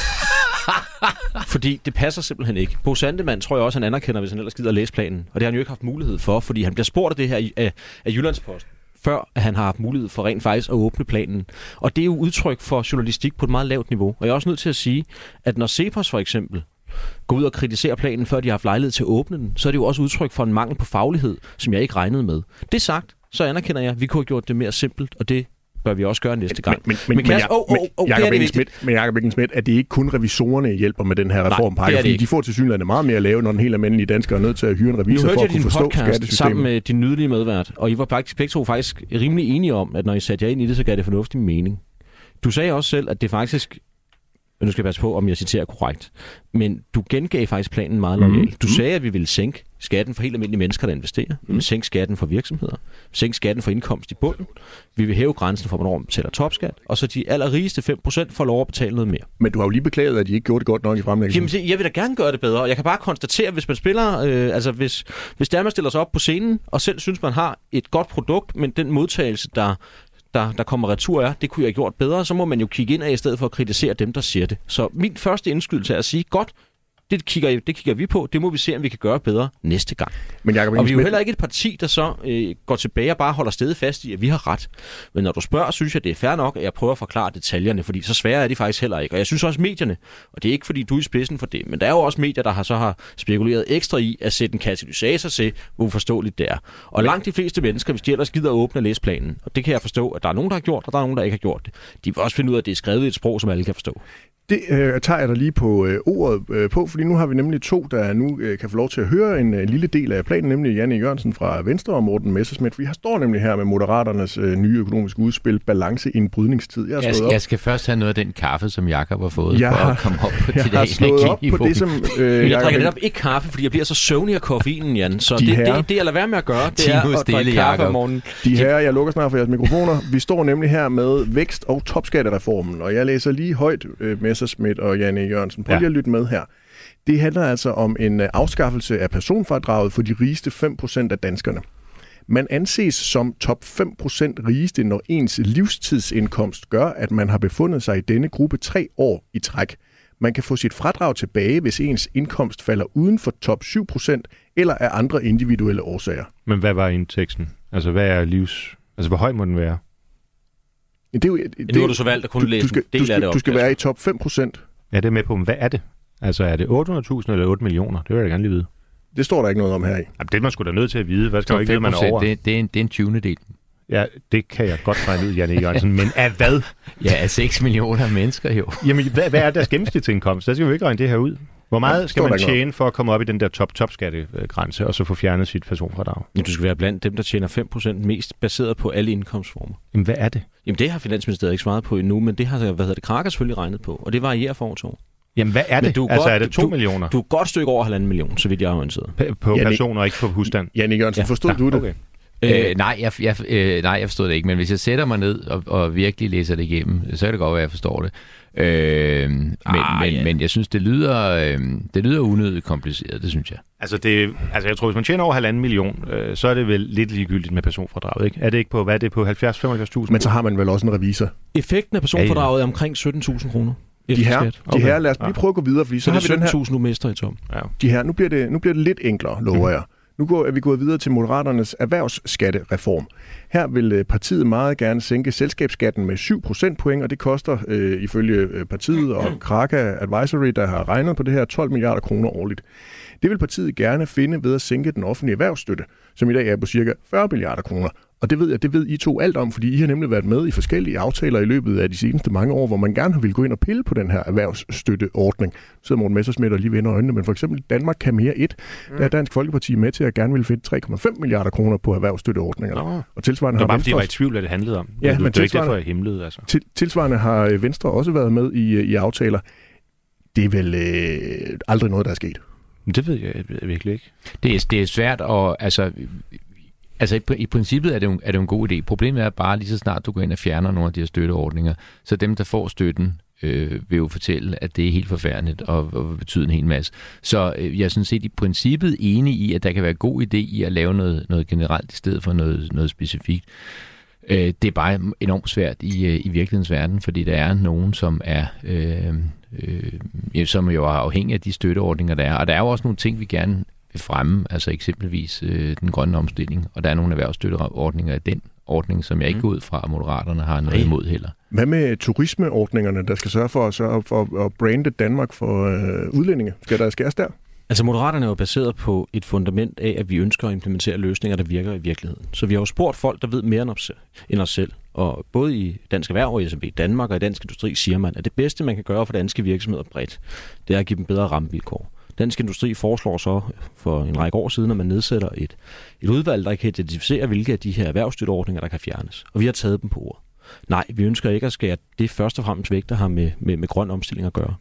fordi det passer simpelthen ikke. Bo Sandemann tror jeg også, han anerkender, hvis han ellers gider at læse planen. Og det har han jo ikke haft mulighed for, fordi han bliver spurgt af det her i- af, af Jyllandsposten før at han har haft mulighed for rent faktisk at åbne planen. Og det er jo udtryk for journalistik på et meget lavt niveau. Og jeg er også nødt til at sige, at når Cepos for eksempel går ud og kritiserer planen, før de har haft lejlighed til at åbne den, så er det jo også udtryk for en mangel på faglighed, som jeg ikke regnede med. Det sagt, så anerkender jeg, at vi kunne have gjort det mere simpelt, og det bør vi også gøre næste gang. Men, men, Men men, åh, åh, åh, det er Jacob Engelsmidt, men Jacob Engelsmidt, at det ikke kun revisorerne hjælper med den her reformpakke, det fordi ikke. de får til synligheden meget mere at lave, når den helt almindelige dansker er nødt til at hyre en revisor for jeg at kunne forstå podcast sammen skattesystemet. med din nydelige medvært, og I var faktisk begge to faktisk rimelig enige om, at når I satte jer ind i det, så gav det fornuftig mening. Du sagde også selv, at det faktisk... Men nu skal jeg passe på, om jeg citerer korrekt. Men du gengav faktisk planen meget Mhm. lojalt. Du sagde, at vi ville sænke skatten for helt almindelige mennesker, der investerer. Vi vil sænke skatten for virksomheder. Sænke skatten for indkomst i bunden. Vi vil hæve grænsen for, hvornår man betaler topskat. Og så de allerrigeste 5% får lov at betale noget mere. Men du har jo lige beklaget, at de ikke gjorde det godt nok i fremlæggelsen. Jamen, jeg vil da gerne gøre det bedre, og jeg kan bare konstatere, hvis man spiller, øh, altså hvis, hvis der man stiller sig op på scenen, og selv synes, man har et godt produkt, men den modtagelse, der, der, der kommer retur er, det kunne jeg have gjort bedre, så må man jo kigge ind af, i stedet for at kritisere dem, der siger det. Så min første indskydelse er at sige, godt, det kigger, det kigger vi på, det må vi se, om vi kan gøre bedre næste gang. Men Jacob Og vi er jo heller ikke et parti, der så øh, går tilbage og bare holder stedet fast i, at vi har ret. Men når du spørger, synes jeg, det er fair nok, at jeg prøver at forklare detaljerne, fordi så svære er de faktisk heller ikke. Og jeg synes også medierne, og det er ikke fordi du er i spidsen for det, men der er jo også medier, der har så har spekuleret ekstra i at sætte en katalysator til, hvor uforståeligt det er. Og langt de fleste mennesker, hvis de ellers gider at åbne og læse planen, og det kan jeg forstå, at der er nogen, der har gjort, og der er nogen, der ikke har gjort det. De vil også finde ud af, at det er skrevet i et sprog, som alle kan forstå. Det øh, tager jeg dig lige på øh, ordet øh, på, fordi nu har vi nemlig to, der nu øh, kan få lov til at høre en øh, lille del af planen, nemlig Janne Jørgensen fra Venstre og Morten Messerschmidt. Vi har står nemlig her med Moderaternes øh, nye økonomiske udspil, Balance i en brydningstid. Jeg Jeg, op, jeg skal først have noget af den kaffe, som Jakob har fået, Jeg for har- at komme op på jeg det har der slået op på energiniveau. det, som... Øh, Men jeg drikker netop ikke kaffe, fordi jeg bliver så søvnig af koffeinen, Jan. Så De det, herrer. det, det, jeg lader være med at gøre, det Timo er at stille, drikke kaffe Jacob. om morgenen. De her, jeg lukker snart for jeres mikrofoner. Vi står nemlig her med vækst- og topskattereformen, og jeg læser lige højt øh, Messerschmidt og Janne Jørgensen. Prøv Ja. lige at lytte med her. Det handler altså om en øh, afskaffelse af personfradraget for de rigeste 5% af danskerne. Man anses som top 5% rigeste, når ens livstidsindkomst gør, at man har befundet sig i denne gruppe tre år i træk. Man kan få sit fradrag tilbage, hvis ens indkomst falder uden for top 7% eller af andre individuelle årsager. Men hvad var indteksten? Altså, hvad er livs... Altså, hvor høj må den være? Det er jo, det, Nu har du så valgt at kunne læse du skal, en del du skal, af det op. Du skal være i top 5% Ja, det er med på, men hvad er det? Altså, er det 800.000 eller 8 millioner? Det vil jeg da gerne lige vide. Det står der ikke noget om her i. Jamen, det er man sgu da nødt til at vide. Hvad skal man ikke vide, man er 5%, over? det, det, er en, det er en 20. del. Ja, det kan jeg godt regne ud, Janne Jørgensen. Men af hvad? Ja, af 6 millioner mennesker jo. Jamen, hvad, hvad er deres gennemsnitsindkomst? Der skal vi jo ikke regne det her ud. Hvor meget Ja, skal man tjene for at komme op i den der top-top-skattegrænse, og så få fjernet sit personfradrag? Ja, du skal være blandt dem, der tjener 5% mest baseret på alle indkomstformer. Jamen, hvad er det? Jamen det har Finansministeriet ikke svaret på endnu, men det har hvad hedder det, Kraker selvfølgelig regnet på, og det varierer for år to. Jamen, hvad er Men det? du er altså, godt- er det 2 du- millioner Du er godt stykke over halvanden million, så vidt jeg er orienteret. P- på Ja, det- personer, ikke på husstand? Janne Jørgensen, ja. Ja. forstod du det? okay. Øh, nej, jeg, jeg, øh, nej, jeg forstod det ikke, men hvis jeg sætter mig ned og, og virkelig læser det igennem, så kan det godt være, at jeg forstår det. Øh, men, Ah, men, ja. men jeg synes, det lyder, øh, det lyder unødigt kompliceret, det synes jeg. Altså, det, altså, jeg tror, hvis man tjener over halvanden million, øh, så er det vel lidt ligegyldigt med personfradraget, ikke? Er det ikke på, hvad er det på 70-75.000? Men så har man vel også en revisor. Effekten af personfordraget er omkring 17.000 kroner. De her, skat. de her, lad os lige prøve at gå videre, fordi så, Så har det vi den er her, 17.000, du mister i tom. Ja. de her. Nu bliver, det, nu bliver det lidt enklere, lover jeg. Nu går, er vi gået videre til Moderaternes erhvervsskattereform. Her vil øh, partiet meget gerne sænke selskabsskatten med 7 procentpoint, og det koster øh, ifølge øh, partiet og Kraka Advisory, der har regnet på det her, 12 milliarder kroner årligt. Det vil partiet gerne finde ved at sænke den offentlige erhvervsstøtte, som i dag er på cirka 40 milliarder kroner. Og det ved jeg, det ved I to alt om, fordi I har nemlig været med i forskellige aftaler i løbet af de seneste mange år, hvor man gerne har ville gå ind og pille på den her erhvervsstøtteordning. Så sidder Morten Messersmith og lige vender øjnene, men for eksempel Danmark kan mere et, der er Dansk Folkeparti med til at gerne vil finde 3,5 milliarder kroner på erhvervsstøtteordninger. Nå. Og tilsvarende Det var har bare, fordi jeg var i Venstre, tvivl, hvad det handlede om. Ja, det, men det er ikke derfor, jeg himlede, altså. til, tilsvarende har øh, Venstre også været med i, øh, i aftaler. Det er vel øh, aldrig noget, der er sket. Men det ved jeg, virkelig ikke. Det er, det er svært at... Altså, altså i, i princippet er det, jo, er det jo en god idé. Problemet er bare lige så snart du går ind og fjerner nogle af de her støtteordninger, så dem, der får støtten, øh, vil jo fortælle, at det er helt forfærdeligt og, og betyder en hel masse. Så øh, jeg er sådan set i princippet enig i, at der kan være god idé i at lave noget, noget generelt i stedet for noget, noget specifikt. Øh, det er bare enormt svært i, øh, i virkelighedens verden, fordi der er nogen, som er... Øh, øh, som jo er afhængig af de støtteordninger, der er. Og der er jo også nogle ting, vi gerne vil fremme, altså eksempelvis øh, den grønne omstilling, og der er nogle erhvervsstøtteordninger i den ordning, som jeg ikke mm. går ud fra, at Moderaterne har noget Ej. imod heller. Hvad med turismeordningerne, der skal sørge for at, sørge for at brande Danmark for øh, udlændinge? Skal der skæres der? Altså Moderaterne er jo baseret på et fundament af, at vi ønsker at implementere løsninger, der virker i virkeligheden. Så vi har jo spurgt folk, der ved mere end os selv. Og både i Dansk Erhverv og i SMB Danmark og i Dansk Industri siger man, at det bedste, man kan gøre for danske virksomheder bredt, det er at give dem bedre rammevilkår. Dansk Industri foreslår så for en række år siden, at man nedsætter et, et udvalg, der kan identificere, hvilke af de her erhvervsstøtteordninger, der kan fjernes. Og vi har taget dem på ord. Nej, vi ønsker ikke at skære det først og fremmest væk, der har med, med, med grøn omstilling at gøre.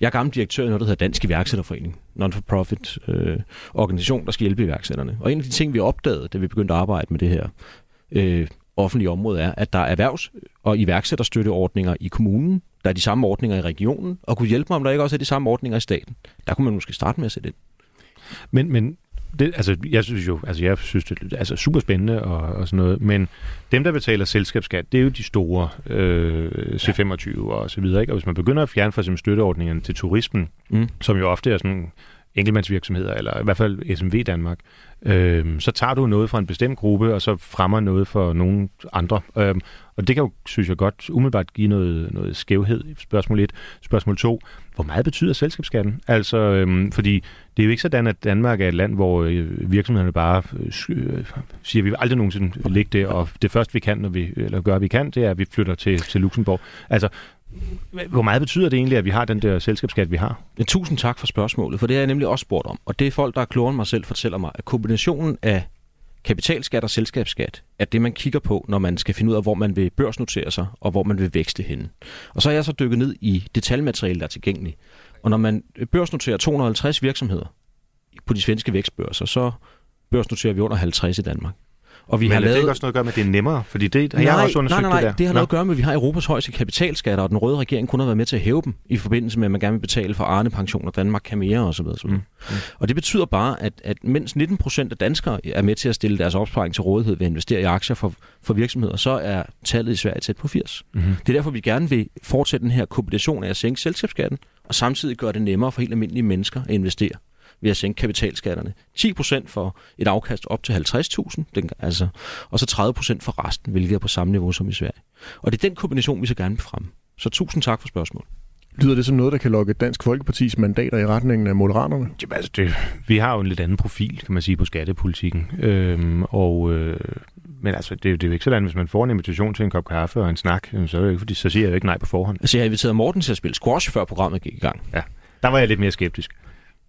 Jeg er gammel direktør i noget, der hedder Dansk Iværksætterforening, non-for-profit øh, organisation, der skal hjælpe iværksætterne. Og en af de ting, vi opdagede, da vi begyndte at arbejde med det her øh, offentlige område, er, at der er erhvervs- og iværksætterstøtteordninger i kommunen, der er de samme ordninger i regionen, og kunne hjælpe mig, om der ikke også er de samme ordninger i staten. Der kunne man måske starte med at sætte ind. Men, men det, altså, jeg synes jo, altså, jeg synes, det er altså, super spændende og, og sådan noget, men dem, der betaler selskabsskat, det er jo de store øh, C25 og så videre, ikke? Og hvis man begynder at fjerne for eksempel støtteordningerne til turismen, mm. som jo ofte er sådan enkeltmandsvirksomheder, eller i hvert fald SMV Danmark, øh, så tager du noget fra en bestemt gruppe, og så fremmer noget for nogle andre. Øh, og det kan jo, synes jeg godt, umiddelbart give noget, noget skævhed. Spørgsmål 1. Spørgsmål 2. Hvor meget betyder selskabsskatten? Altså, øh, fordi det er jo ikke sådan, at Danmark er et land, hvor øh, virksomhederne bare øh, siger, at vi vil aldrig nogensinde lægge det, og det første, vi kan, når vi, eller gør, vi kan, det er, at vi flytter til, til Luxembourg. Altså, hvor meget betyder det egentlig, at vi har den der selskabsskat, vi har? Ja, tusind tak for spørgsmålet, for det har jeg nemlig også spurgt om. Og det er folk, der er klogere end mig selv, fortæller mig, at kombinationen af kapitalskat og selskabsskat er det, man kigger på, når man skal finde ud af, hvor man vil børsnotere sig, og hvor man vil vækste henne. Og så er jeg så dykket ned i detaljemateriale, der er tilgængeligt. Og når man børsnoterer 250 virksomheder på de svenske vækstbørser, så børsnoterer vi under 50 i Danmark. Og vi Men har lavet... det ikke også noget at gøre med, at det er nemmere? Fordi det har nej, jeg også undersøgt nej, nej, nej, det der. det har noget at gøre med, at vi har Europas højeste kapitalskatter, og den røde regering kunne have været med til at hæve dem i forbindelse med, at man gerne vil betale for Arne pension og Danmark kan mere osv. Og, mm. Mm. og det betyder bare, at, at mens 19 procent af danskere er med til at stille deres opsparing til rådighed ved at investere i aktier for, for virksomheder, så er tallet i Sverige tæt på 80. Mm. Det er derfor, vi gerne vil fortsætte den her kombination af at sænke selskabsskatten, og samtidig gøre det nemmere for helt almindelige mennesker at investere ved at sænke kapitalskatterne. 10% for et afkast op til 50.000, altså, og så 30% for resten, hvilket er på samme niveau som i Sverige. Og det er den kombination, vi så gerne vil frem. Så tusind tak for spørgsmålet. Lyder det som noget, der kan lokke Dansk Folkepartis mandater i retningen af Moderaterne? Jamen, altså det, vi har jo en lidt anden profil, kan man sige, på skattepolitikken. Øhm, og, øh, men altså, det, det er jo ikke sådan, hvis man får en invitation til en kop kaffe og en snak, så, er det ikke, fordi, så siger jeg jo ikke nej på forhånd. Altså, jeg har inviteret Morten til at spille squash, før programmet gik i gang. Ja, der var jeg lidt mere skeptisk.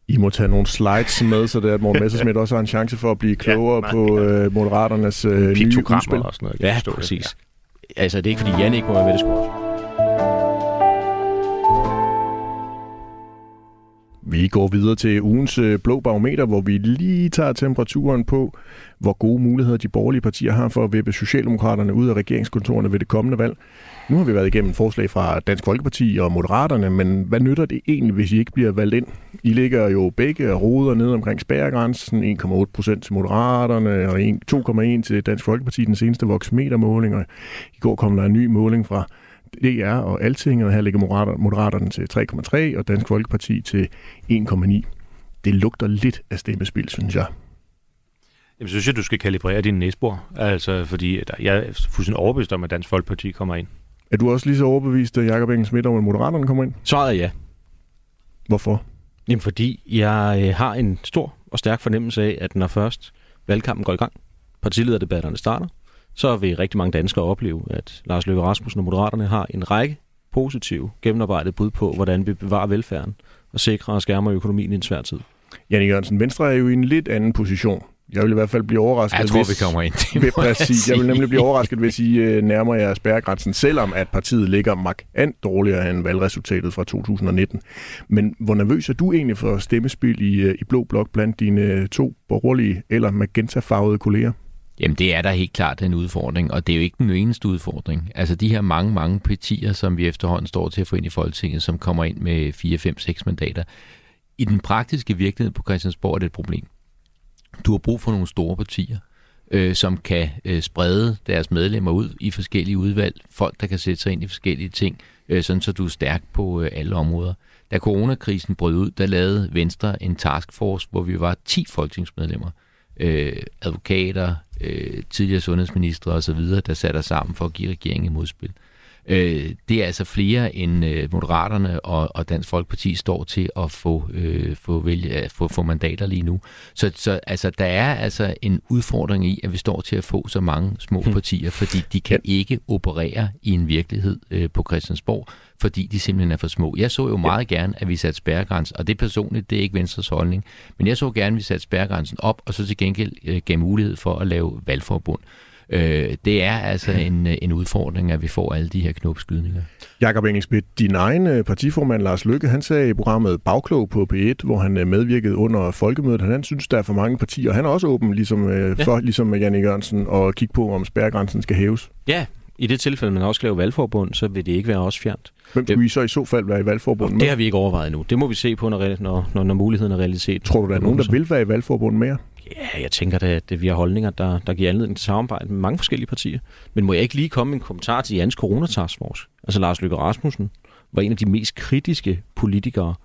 I må tage nogle slides med, så det er, at Morten Messersmith også har en chance for at blive klogere ja, på uh, Moderaternes uh, nye udspil. Og sådan noget, ja, præcis. Ja. Altså, det er ikke, fordi Jan ikke må være med det squash. Vi går videre til ugens øh, blå barometer, hvor vi lige tager temperaturen på, hvor gode muligheder de borgerlige partier har for at vippe Socialdemokraterne ud af regeringskontorerne ved det kommende valg. Nu har vi været igennem forslag fra Dansk Folkeparti og Moderaterne, men hvad nytter det egentlig, hvis I ikke bliver valgt ind? I ligger jo begge roder ned omkring spærregrænsen, 1,8 procent til Moderaterne og 2,1 til Dansk Folkeparti, den seneste voksmetermåling. Og I går kom der en ny måling fra DR og Altinget, og her ligger Moderaterne til 3,3 og Dansk Folkeparti til 1,9. Det lugter lidt af stemmespil, synes jeg. Jamen, så synes jeg, du skal kalibrere din næsbord. Altså, fordi jeg er fuldstændig overbevist om, at Dansk Folkeparti kommer ind. Er du også lige så overbevist, at Jacob Engel Schmidt om, at Moderaterne kommer ind? Så er ja. Hvorfor? Jamen, fordi jeg øh, har en stor og stærk fornemmelse af, at når først valgkampen går i gang, partilederdebatterne starter, så vil rigtig mange danskere opleve, at Lars Løkke Rasmussen og Moderaterne har en række positive, gennemarbejdet bud på, hvordan vi bevarer velfærden og sikrer og skærmer økonomien i en svær tid. Janne Jørgensen, Venstre er jo i en lidt anden position. Jeg vil i hvert fald blive overrasket, jeg tror, hvis, vi kommer ind. Det præcis, jeg, jeg vil nemlig blive overrasket, hvis I uh, nærmer jer spærregrænsen, selvom at partiet ligger markant dårligere end valgresultatet fra 2019. Men hvor nervøs er du egentlig for stemmespil i, uh, i Blå Blok blandt dine to borgerlige eller magentafarvede kolleger? Jamen det er da helt klart en udfordring, og det er jo ikke den eneste udfordring. Altså de her mange, mange partier, som vi efterhånden står til at få ind i Folketinget, som kommer ind med 4, 5, 6 mandater. I den praktiske virkelighed på Christiansborg er det et problem. Du har brug for nogle store partier, øh, som kan øh, sprede deres medlemmer ud i forskellige udvalg. Folk, der kan sætte sig ind i forskellige ting, øh, sådan så du er stærk på øh, alle områder. Da coronakrisen brød ud, der lavede Venstre en taskforce, hvor vi var 10 folketingsmedlemmer, øh, advokater, øh, tidligere sundhedsministre osv., der satte sig sammen for at give regeringen et modspil. Øh, det er altså flere end øh, Moderaterne og, og Dansk Folkeparti står til at få, øh, få, vælge, få, få mandater lige nu. Så, så altså, der er altså en udfordring i, at vi står til at få så mange små hmm. partier, fordi de kan ikke operere i en virkelighed øh, på Christiansborg, fordi de simpelthen er for små. Jeg så jo meget ja. gerne, at vi satte spærregrænsen, og det personligt, det er ikke Venstres holdning, men jeg så gerne, at vi satte spærregrænsen op, og så til gengæld øh, gav mulighed for at lave valgforbund. Øh, det er altså en, en udfordring, at vi får alle de her knopskydninger. Jakob Engelsmidt, din egen øh, partiformand Lars Lykke, han sagde i programmet Bagklog på P1, hvor han øh, medvirkede under folkemødet, han, han synes, der er for mange partier. Han er også åben, ligesom, øh, ja. for, ligesom Janne Jørgensen, og kigge på, om spærregrænsen skal hæves. Ja, i det tilfælde, man også skal lave valgforbund, så vil det ikke være også fjernt. Hvem skulle I så i så fald være i valgforbund med? Det har vi ikke overvejet nu. Det må vi se på, når, når, når, når muligheden er realitet. Tror du, der er nogen, der vil være i valgforbund mere? Ja, jeg tænker da, at vi har holdninger, der, der giver anledning til samarbejde med mange forskellige partier. Men må jeg ikke lige komme med en kommentar til Jans Corona-taskforce? Altså Lars Løkke Rasmussen var en af de mest kritiske politikere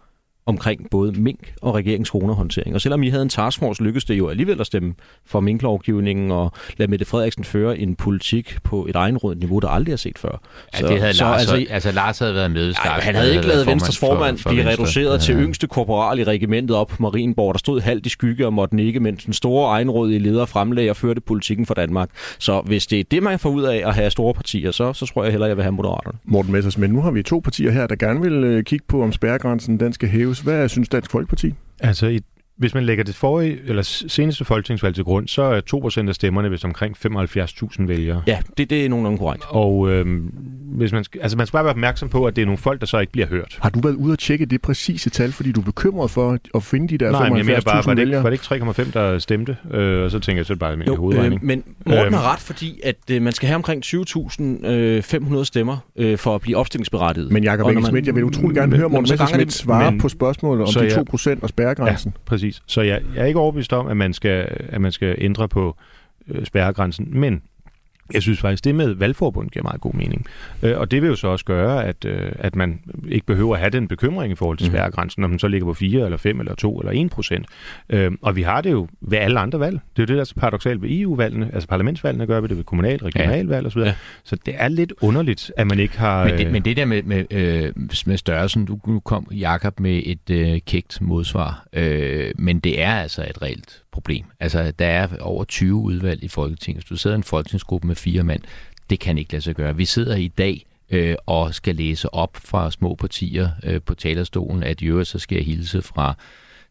omkring både mink og regeringens coronahåndtering. Og selvom I havde en taskforce, lykkedes det jo alligevel at stemme for minklovgivningen og lade Mette Frederiksen føre en politik på et egenrådet niveau, der aldrig er set før. Ja, så, det havde så, Lars, altså, altså Lars havde været med. Ej, han havde ikke lavet Venstres formand for, for blive reduceret ja. til yngste korporal i regimentet op på Marienborg, der stod halvt i skygge og måtte ikke, mens den store egenrådige leder fremlagde og førte politikken for Danmark. Så hvis det er det, man får ud af at have store partier, så, så tror jeg hellere, jeg vil have Moderaterne. Morten Messers, men nu har vi to partier her, der gerne vil øh, kigge på, om spærregrænsen den skal hæves. Hvad synes Dansk Folkeparti? Altså, i, hvis man lægger det forrige, eller seneste folketingsvalg til grund, så er 2% af stemmerne vist omkring 75.000 vælgere. Ja, det, det er nogenlunde korrekt. Og øhm, hvis man, altså man skal bare være opmærksom på, at det er nogle folk, der så ikke bliver hørt. Har du været ude og tjekke det præcise tal, fordi du er bekymret for at finde de der 75.000 Nej, men jeg mener bare, var det, vælgere? var det ikke 3,5, der stemte? Øh, og så tænker jeg, så er det bare min hovedregning. Øh, men Morten øhm. har ret, fordi at øh, man skal have omkring 20.500 øh, stemmer øh, for at blive opstillingsberettiget. Men Jacob Engelsmidt, jeg vil utrolig gerne men, høre Morten Messersmith svare men, på spørgsmålet om de 2% og spærregrænsen. Ja, præcis. Så jeg, jeg er ikke overbevist om, at man skal, at man skal ændre på øh, spærregrænsen, men jeg synes faktisk, det med valgforbund giver meget god mening. Øh, og det vil jo så også gøre, at, øh, at man ikke behøver at have den bekymring i forhold til mhm. spærregrænsen, om den så ligger på 4 eller 5 eller 2 eller 1 procent. Øh, og vi har det jo ved alle andre valg. Det er jo det, der er så paradoxalt ved EU-valgene, altså parlamentsvalgene gør vi det ved kommunal, regionalvalg osv. Ja. Så det er lidt underligt, at man ikke har... Men det, men det der med, med, øh, med størrelsen, du, nu kom Jakob med et øh, kægt modsvar, øh, men det er altså et reelt problem. Altså, der er over 20 udvalg i Folketinget. Hvis du sidder i en folketingsgruppe med fire mand, det kan ikke lade sig gøre. Vi sidder i dag øh, og skal læse op fra små partier øh, på talerstolen, at i øvrigt så skal jeg hilse fra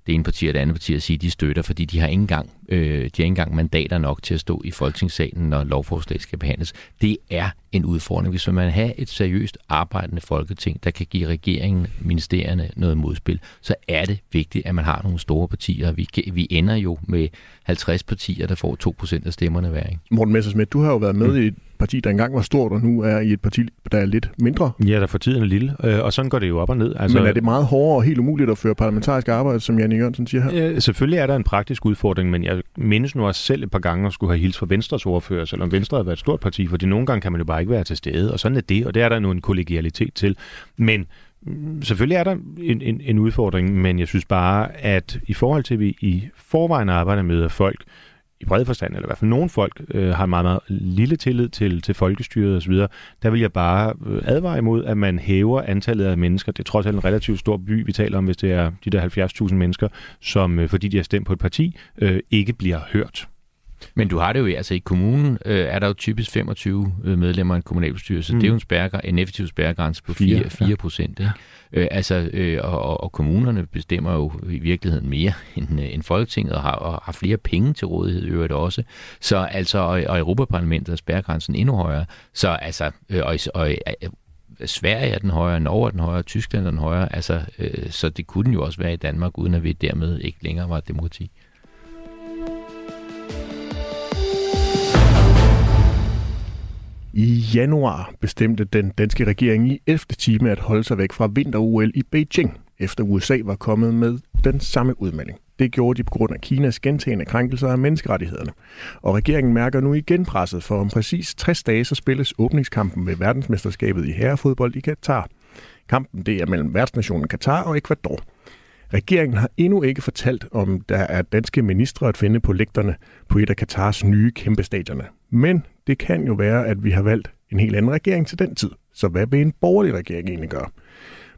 det ene parti og det andet parti at sige, at de støtter, fordi de har ikke engang, øh, de har ikke engang mandater nok til at stå i folketingssalen, når lovforslag skal behandles. Det er en udfordring. Hvis man have et seriøst arbejdende folketing, der kan give regeringen, ministerierne noget modspil, så er det vigtigt, at man har nogle store partier. Vi, vi ender jo med 50 partier, der får 2% af stemmerne hver. Ikke? Morten Messersmith, du har jo været med mm. i parti, der engang var stort, og nu er i et parti, der er lidt mindre. Ja, der for tiden er lille, øh, og sådan går det jo op og ned. Altså, men er det meget hårdere og helt umuligt at føre parlamentarisk arbejde, som Janne Jørgensen siger her? Ja, selvfølgelig er der en praktisk udfordring, men jeg mindes nu også selv et par gange at skulle have hils fra Venstres ordfører, selvom Venstre har været et stort parti, fordi nogle gange kan man jo bare ikke være til stede, og sådan er det, og det er der nu en kollegialitet til. Men mm, selvfølgelig er der en, en, en udfordring, men jeg synes bare, at i forhold til, at vi i forvejen arbejder med folk, i bred forstand, eller i hvert fald nogle folk, øh, har meget, meget lille tillid til, til folkestyret osv., der vil jeg bare øh, advare imod, at man hæver antallet af mennesker. Det er trods alt en relativt stor by, vi taler om, hvis det er de der 70.000 mennesker, som øh, fordi de har stemt på et parti, øh, ikke bliver hørt. Men du har det jo, altså i kommunen øh, er der jo typisk 25 øh, medlemmer af en kommunalbestyrelse. Mm. Det er jo en, spærger, en effektiv spærregrænse på 4, 4 procent. Ja. Øh, altså, øh, og, og kommunerne bestemmer jo i virkeligheden mere end, øh, end Folketinget, og har, og har flere penge til rådighed i øvrigt også. Så altså, og, og Europaparlamentet er spærregrænsen endnu højere. Så altså, øh, og, og øh, Sverige er den højere, Norge er den højere, Tyskland er den højere. Altså, øh, så det kunne den jo også være i Danmark, uden at vi dermed ikke længere var et demokrati. I januar bestemte den danske regering i 11. time at holde sig væk fra vinter-OL i Beijing, efter USA var kommet med den samme udmelding. Det gjorde de på grund af Kinas gentagende krænkelser af menneskerettighederne. Og regeringen mærker nu igen presset, for om præcis 60 dage så spilles åbningskampen ved verdensmesterskabet i herrefodbold i Katar. Kampen det er mellem værtsnationen Katar og Ecuador. Regeringen har endnu ikke fortalt, om der er danske ministre at finde på lægterne på et af Katars nye kæmpe stadioner. Men det kan jo være, at vi har valgt en helt anden regering til den tid. Så hvad vil en borgerlig regering egentlig gøre?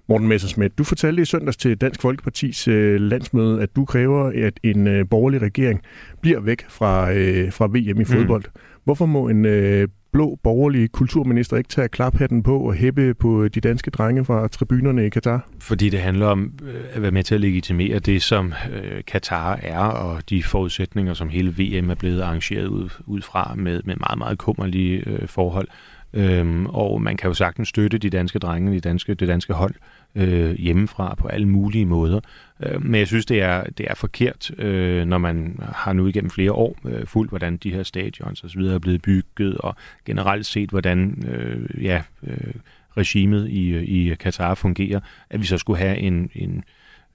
Morten Messersmith, du fortalte i søndags til Dansk Folkepartis øh, landsmøde, at du kræver, at en øh, borgerlig regering bliver væk fra, øh, fra VM i fodbold. Mm. Hvorfor må en øh, blå borgerlige kulturminister ikke tage klaphatten på og hæppe på de danske drenge fra tribunerne i Katar? Fordi det handler om øh, at være med til at legitimere det, som øh, Katar er, og de forudsætninger, som hele VM er blevet arrangeret ud, ud fra med, med meget, meget kummerlige øh, forhold. Øhm, og man kan jo sagtens støtte de danske drenge, de danske, det danske hold øh, hjemmefra på alle mulige måder. Øh, men jeg synes, det er, det er forkert, øh, når man har nu igennem flere år øh, fuldt, hvordan de her stadions osv. er blevet bygget, og generelt set, hvordan øh, ja, øh, regimet i, i Katar fungerer, at vi så skulle have en, en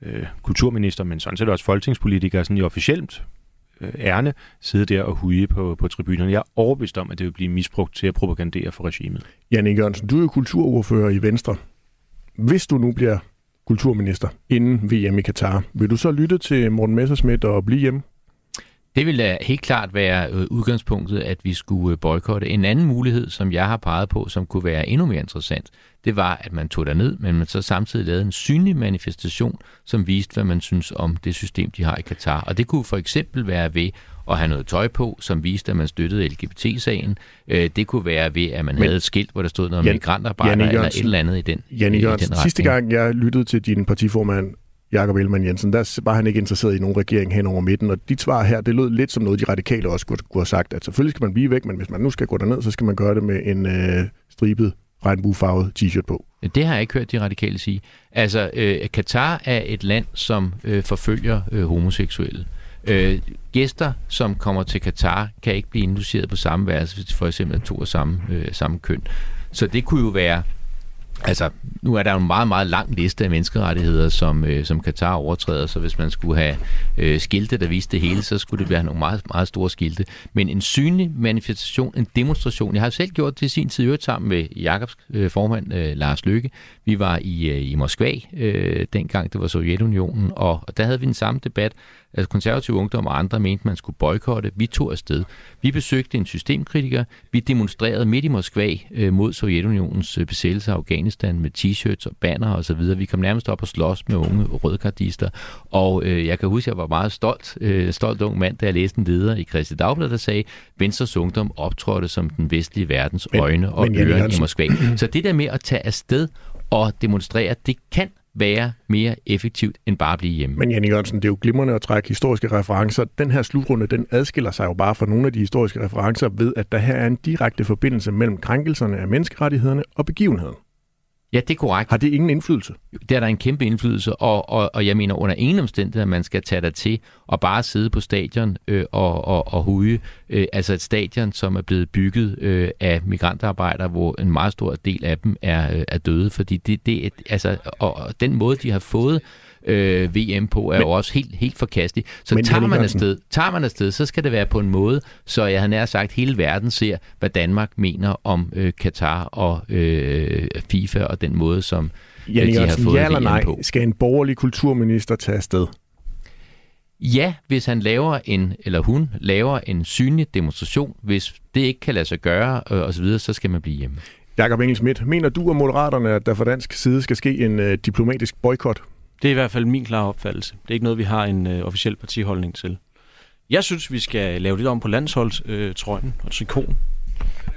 øh, kulturminister, men sådan set også folketingspolitikere, sådan i officielt Øh, ærne, sidde der og huge på, på tribunerne. Jeg er overbevist om, at det vil blive misbrugt til at propagandere for regimet. Jan Jørgensen, du er jo kulturordfører i Venstre. Hvis du nu bliver kulturminister inden VM i Katar, vil du så lytte til Morten Messersmith og blive hjemme? Det vil da helt klart være øh, udgangspunktet, at vi skulle øh, boykotte. En anden mulighed, som jeg har peget på, som kunne være endnu mere interessant, det var, at man tog ned, men man så samtidig lavede en synlig manifestation, som viste, hvad man synes om det system, de har i Katar. Og det kunne for eksempel være ved at have noget tøj på, som viste, at man støttede LGBT-sagen. Øh, det kunne være ved, at man Men, havde et skilt, hvor der stod noget om migrantarbejder eller et eller andet i den, Janne Jørgensen, i den sidste gang jeg lyttede til din partiformand, Jakob Ellemann Jensen, der var han ikke interesseret i nogen regering hen over midten, og dit svar her, det lød lidt som noget, de radikale også kunne, kunne have sagt, at selvfølgelig skal man blive væk, men hvis man nu skal gå derned, så skal man gøre det med en øh, stribet regnbuefarvet t-shirt på. Det har jeg ikke hørt de radikale sige. Altså, øh, Katar er et land, som øh, forfølger øh, homoseksuelle. Øh, gæster, som kommer til Katar, kan ikke blive indluceret på samme værelse, hvis de for eksempel er to af samme, øh, samme køn. Så det kunne jo være Altså, nu er der jo en meget, meget lang liste af menneskerettigheder, som, øh, som Katar overtræder, så hvis man skulle have øh, skilte, der viste det hele, så skulle det være nogle meget, meget store skilte. Men en synlig manifestation, en demonstration, jeg har selv gjort det i sin tid, sammen med Jakobs øh, formand, øh, Lars Lykke. Vi var i, øh, i Moskva, øh, dengang det var Sovjetunionen, og, og der havde vi den samme debat, altså konservative ungdom og andre mente, man skulle boykotte. Vi tog afsted. Vi besøgte en systemkritiker. Vi demonstrerede midt i Moskva øh, mod Sovjetunionens øh, besættelse af Afghanistan med t-shirts og banner og så videre. Vi kom nærmest op og slås med unge rødkardister. Og øh, jeg kan huske, at jeg var meget stolt, øh, stolt ung mand, da jeg læste en leder i Christi Dagblad, der sagde, Venstres ungdom optrådte som den vestlige verdens øjne og ører i Moskva. Så det der med at tage afsted og demonstrere, det kan være mere effektivt end bare at blive hjemme. Men Janne Jørgensen, det er jo glimrende at trække historiske referencer. Den her slutrunde, den adskiller sig jo bare fra nogle af de historiske referencer ved, at der her er en direkte forbindelse mellem krænkelserne af menneskerettighederne og begivenheden. Ja, det er korrekt. Har det ingen indflydelse? Det er der en kæmpe indflydelse, og, og, og jeg mener under ingen omstændighed, at man skal tage dig til og bare sidde på stadion øh, og, og, og huge. Øh, altså et stadion, som er blevet bygget øh, af migrantarbejdere, hvor en meget stor del af dem er, øh, er døde, fordi det, det altså, og, og den måde, de har fået øh, VM på, er men, jo også helt, helt forkastelig. Så men, tager man, afsted, tager man afsted, så skal det være på en måde, så jeg har nær sagt, hele verden ser, hvad Danmark mener om øh, Katar og øh, FIFA og den måde, som øh, Janne de har fået ja eller nej, på. Skal en borgerlig kulturminister tage afsted? Ja, hvis han laver en, eller hun laver en synlig demonstration, hvis det ikke kan lade sig gøre øh, osv., så skal man blive hjemme. Jakob Engelsmidt, mener du og Moderaterne, at der fra dansk side skal ske en øh, diplomatisk boykot det er i hvert fald min klare opfattelse. Det er ikke noget, vi har en øh, officiel partiholdning til. Jeg synes, vi skal lave lidt om på landsholdstrøjen og trikonen.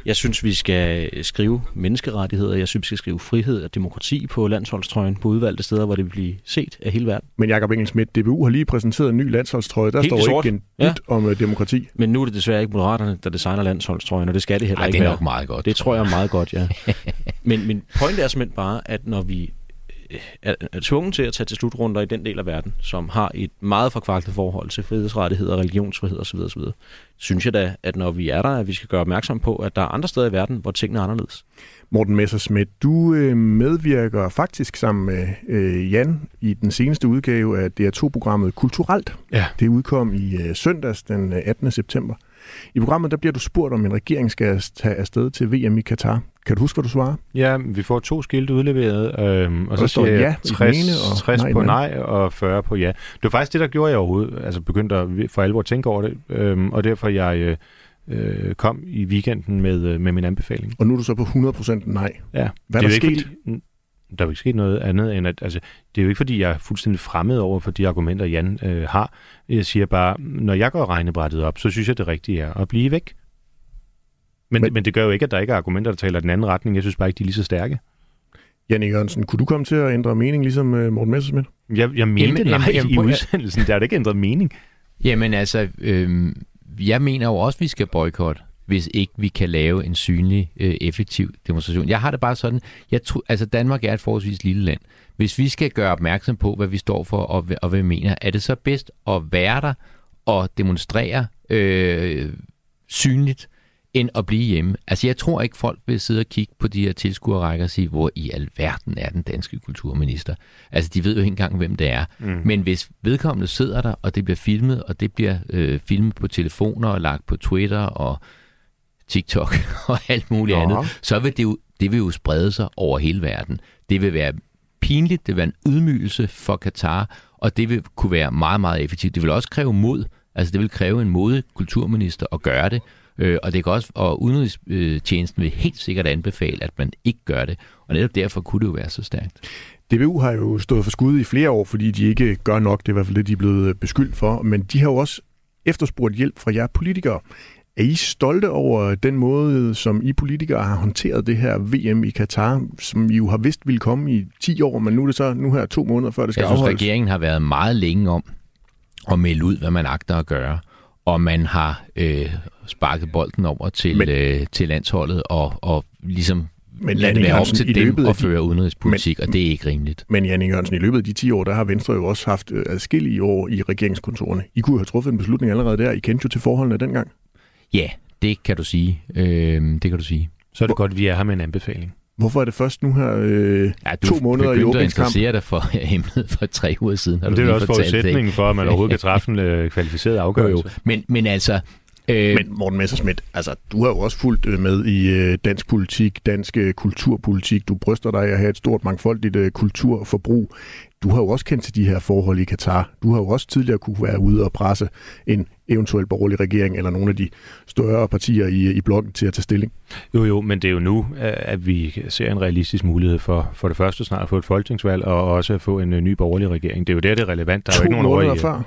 Jeg synes, vi skal skrive menneskerettigheder. Jeg synes, vi skal skrive frihed og demokrati på landsholdstrøjen på udvalgte steder, hvor det vil blive set af hele verden. Men Jakob Engelsmidt, DBU har lige præsenteret en ny landsholdstrøje. Der Helt står sort. ikke en ja. om uh, demokrati. Men nu er det desværre ikke Moderaterne, der designer landsholdstrøjen, og det skal det heller Ej, ikke det er nok meget godt. Det tror jeg er meget godt, ja. men min pointe er simpelthen bare, at når vi er, er tvunget til at tage til slutrunder i den del af verden, som har et meget forkvaklet forhold til frihedsrettigheder, religionsfrihed osv. osv. Synes jeg da, at når vi er der, at vi skal gøre opmærksom på, at der er andre steder i verden, hvor tingene er anderledes. Morten Messerschmidt, du øh, medvirker faktisk sammen med øh, Jan i den seneste udgave af DR2-programmet Kulturelt. Ja. Det udkom i øh, søndags den 18. september. I programmet der bliver du spurgt, om en regering skal tage afsted til VM i Katar. Kan du huske, hvad du svarer? Ja, vi får to skilte udleveret, øhm, og så der står siger jeg ja i den 60, ene og 60 nej på nej og 40 på ja. Det var faktisk det, der gjorde jeg overhovedet, altså begyndte at for alvor at tænke over det, øhm, og derfor jeg øh, øh, kom i weekenden med, øh, med min anbefaling. Og nu er du så på 100% nej. Ja. Hvad det er er der sket? Fordi, der er jo ikke sket noget andet end, at altså, det er jo ikke, fordi jeg er fuldstændig fremmed over for de argumenter, Jan øh, har. Jeg siger bare, når jeg går regnebrættet op, så synes jeg, det rigtige er at blive væk. Men, Men- men, det gør jo ikke, at der ikke er argumenter, der taler den anden retning. Jeg synes bare ikke, de er lige så stærke. Janne Jørgensen, kunne du komme til at ændre mening ligesom øh, Morten Messerschmidt? Jeg, jeg mente Jamen, nej jamen, i udsendelsen. Der er da ikke ændret mening. Jamen altså, øh, jeg mener jo også, at vi skal boykotte, hvis ikke vi kan lave en synlig, øh, effektiv demonstration. Jeg har det bare sådan, jeg tror, altså Danmark er et forholdsvis lille land. Hvis vi skal gøre opmærksom på, hvad vi står for og, og hvad vi mener, er det så bedst at være der og demonstrere øh, synligt, end at blive hjemme. Altså jeg tror ikke, folk vil sidde og kigge på de her tilskuerrækker og sige, hvor i alverden er den danske kulturminister. Altså de ved jo ikke engang, hvem det er. Mm. Men hvis vedkommende sidder der, og det bliver filmet, og det bliver øh, filmet på telefoner og lagt på Twitter og TikTok og alt muligt Nå. andet, så vil det jo, det vil jo sprede sig over hele verden. Det vil være pinligt, det vil være en ydmygelse for Katar, og det vil kunne være meget, meget effektivt. Det vil også kræve mod, altså det vil kræve en modig kulturminister at gøre det, øh, og det kan også, og udenrigstjenesten vil helt sikkert anbefale, at man ikke gør det, og netop derfor kunne det jo være så stærkt. DBU har jo stået for skud i flere år, fordi de ikke gør nok. Det er i hvert fald det, de er blevet beskyldt for. Men de har jo også efterspurgt hjælp fra jer politikere. Er I stolte over den måde, som I politikere har håndteret det her VM i Katar, som I jo har vidst ville komme i 10 år, men nu er det så nu her to måneder før det skal Jeg synes, afholdes? regeringen har været meget længe om at melde ud, hvad man agter at gøre. Og man har øh, sparket bolden over til, Men- øh, til landsholdet og, og ligesom Men lade Janne det være op Jørgensen, i til dem løbet af at føre udenrigspolitik, og det er ikke rimeligt. Men Janne Jørgensen, i løbet af de 10 år, der har Venstre jo også haft øh, adskillige år i regeringskontorerne. I kunne have truffet en beslutning allerede der. I kendte jo til forholdene dengang. Ja, det kan du sige. Øh, det kan du sige. Så er det godt, at vi er her med en anbefaling. Hvorfor er det først nu her øh, Ja, du to måneder i begyndte at åbningskamp? interessere dig for emnet for tre uger siden. Har Men du det er jo også det, forudsætningen for, at man overhovedet kan træffe en øh, kvalificeret Jo, jo. afgørelse. Men, men altså... Øh, Men Morten Messerschmidt, altså, du har jo også fulgt øh, med i øh, dansk politik, dansk øh, kulturpolitik. Du bryster dig af at have et stort mangfoldigt kulturforbrug. Du har jo også kendt til de her forhold i Katar. Du har jo også tidligere kunne være ude og presse en eventuel borgerlig regering eller nogle af de større partier i, i blokken til at tage stilling. Jo, jo, men det er jo nu, at vi ser en realistisk mulighed for, for det første snart at få et folketingsvalg, og også at få en ny borgerlig regering. Det er jo der, det er relevant. Der er jo to ikke nogen måneder over i, før.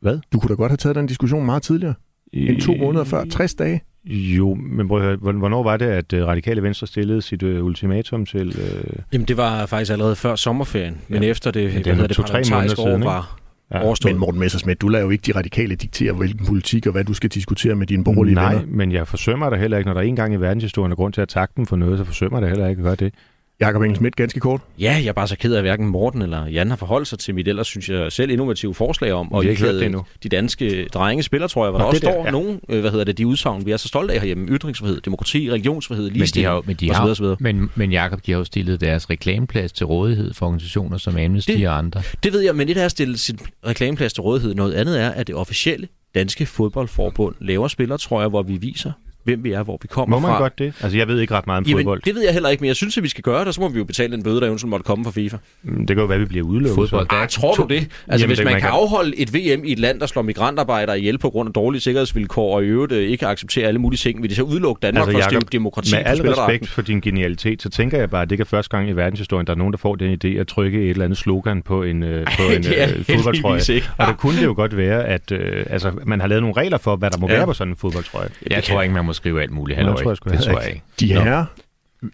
Hvad? Du kunne da godt have taget den diskussion meget tidligere. End to måneder før. 60 dage. Jo, men prøv at høre, hvorn- hvornår var det, at øh, Radikale Venstre stillede sit øh, ultimatum til... Øh, Jamen, det var faktisk allerede før sommerferien, men Ja. efter det, det er hvad det parlamentariske måneder år siden, var Ja. overstået. Men Morten Messerschmidt, du lader jo ikke de radikale diktere, hvilken politik og hvad du skal diskutere med dine borgerlige Nej, venner. men jeg forsømmer da heller ikke, når der en gang i verdenshistorien er grund til at takke dem for noget, så forsømmer jeg da heller ikke at gøre det. Jakob Engel Schmidt, ganske kort. Ja, jeg er bare så ked af, at hverken Morten eller Jan har forholdt sig til mit ellers, synes jeg, selv innovative forslag om. Vi har ikke hørt det endnu. de danske drenge spiller, tror jeg, hvor Nå, der også det der, står ja. nogen, øh, hvad hedder det, de udsagn, vi er så stolte af herhjemme. Ytringsfrihed, demokrati, religionsfrihed, Men de ligestilling, har, jo- men, de og så har, men, men Jacob, de har jo stillet deres reklameplads til rådighed for organisationer som Amnesty Det- og andre. Det ved jeg, men et er at stille sin reklameplads til rådighed. Noget andet er, at det officielle danske fodboldforbund laver spiller, tror jeg, hvor vi viser, hvem vi er, hvor vi kommer Må man fra. godt det? Altså, jeg ved ikke ret meget om Jamen, fodbold. det ved jeg heller ikke, men jeg synes, at vi skal gøre det, og så må vi jo betale den bøde, der eventuelt måtte komme fra FIFA. Mm, Det kan jo være, at vi bliver udelukket. Fodbold, så. der Ah, tror du det? Altså, Jamen, hvis det- man, man kan kan- afholde et VM i et land, der slår migrantarbejdere ihjel på grund af dårlige sikkerhedsvilkår, og i øvrigt øh, ikke accepterer alle mulige ting, vil de så udelukke Danmark altså, for at Jacob, demokrati med al respekt for din genialitet, så tænker jeg bare, at det ikke er første gang i verdenshistorien, der er nogen, der får den idé at trykke et eller andet slogan på en, øh, på en Det øh, fodboldtrøje. Og det kunne det jo godt være, at øh, altså, man har lavet nogle regler for, hvad der må Ja. være på sådan en fodboldtrøje. Jeg tror ikke, man må skrive alt muligt. Halløj. det tror jeg sgu det heller tror jeg ikke. De her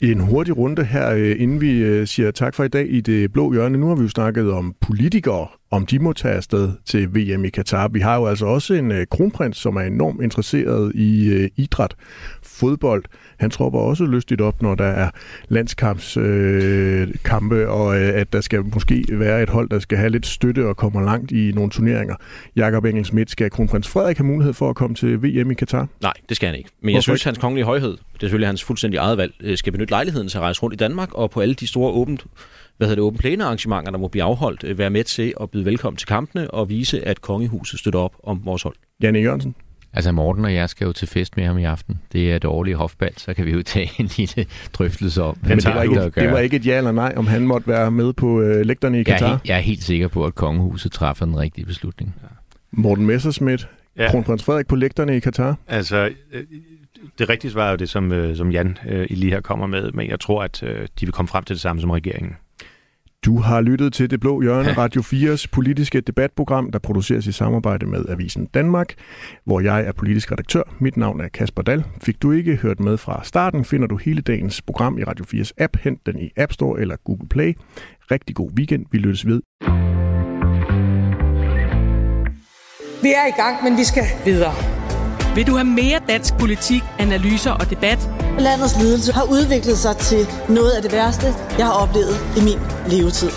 en hurtig runde her, øh, inden vi øh, siger tak for i dag i det blå hjørne. Nu har vi jo snakket om politikere om de må tage afsted til VM i Katar. Vi har jo altså også en øh, kronprins, som er enormt interesseret i øh, idræt, fodbold. Han tropper også lystigt op, når der er landskampskampe, øh, kampe, og øh, at der skal måske være et hold, der skal have lidt støtte og kommer langt i nogle turneringer. Jakob Engel Schmidt, skal kronprins Frederik have mulighed for at komme til VM i Katar? Nej, det skal han ikke. Men jeg Hvorfor synes, ikke? hans kongelige højhed, det er selvfølgelig hans fuldstændig eget valg, øh, skal benytte lejligheden til at rejse rundt i Danmark og på alle de store åbent hvad hedder det, åbent plæne arrangementer, der må blive afholdt, øh, være med til at byde velkommen til kampene og vise, at kongehuset støtter op om vores hold. Janne Jørgensen? Altså Morten og jeg skal jo til fest med ham i aften. Det er det årlige hofbal, så kan vi jo tage en lille drøftelse om, hvad Men det var, ikke, det var ikke et ja eller nej, om han måtte være med på øh, lægterne i jeg, er Katar. jeg er helt sikker på, at kongehuset træffer den rigtige beslutning. Morten Messerschmidt, ja. Ja. kronprins Frederik på lægterne i Katar. Altså, øh, det rigtige svar er jo det, som, øh, som Jan øh, lige her kommer med, men jeg tror, at øh, de vil komme frem til det samme som regeringen. Du har lyttet til Det Blå Hjørne, Radio 4's politiske debatprogram, der produceres i samarbejde med Avisen Danmark, hvor jeg er politisk redaktør. Mit navn er Kasper Dal. Fik du ikke hørt med fra starten, finder du hele dagens program i Radio 4's app. Hent den i App Store eller Google Play. Rigtig god weekend. Vi lyttes ved. Vi er i gang, men vi skal videre. Vil du have mere dansk politik, analyser og debat? Landets ledelse har udviklet sig til noget af det værste, jeg har oplevet i min levetid.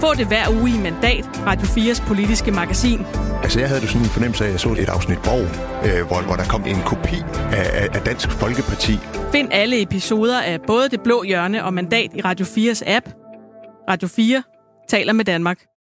Få det hver uge i Mandat, Radio 4's politiske magasin. Altså, jeg havde jo sådan en fornemmelse af, at jeg så et afsnit Borg, øh, hvor, hvor der kom en kopi af, af, af Dansk Folkeparti. Find alle episoder af både Det Blå Hjørne og Mandat i Radio 4's app. Radio 4 taler med Danmark.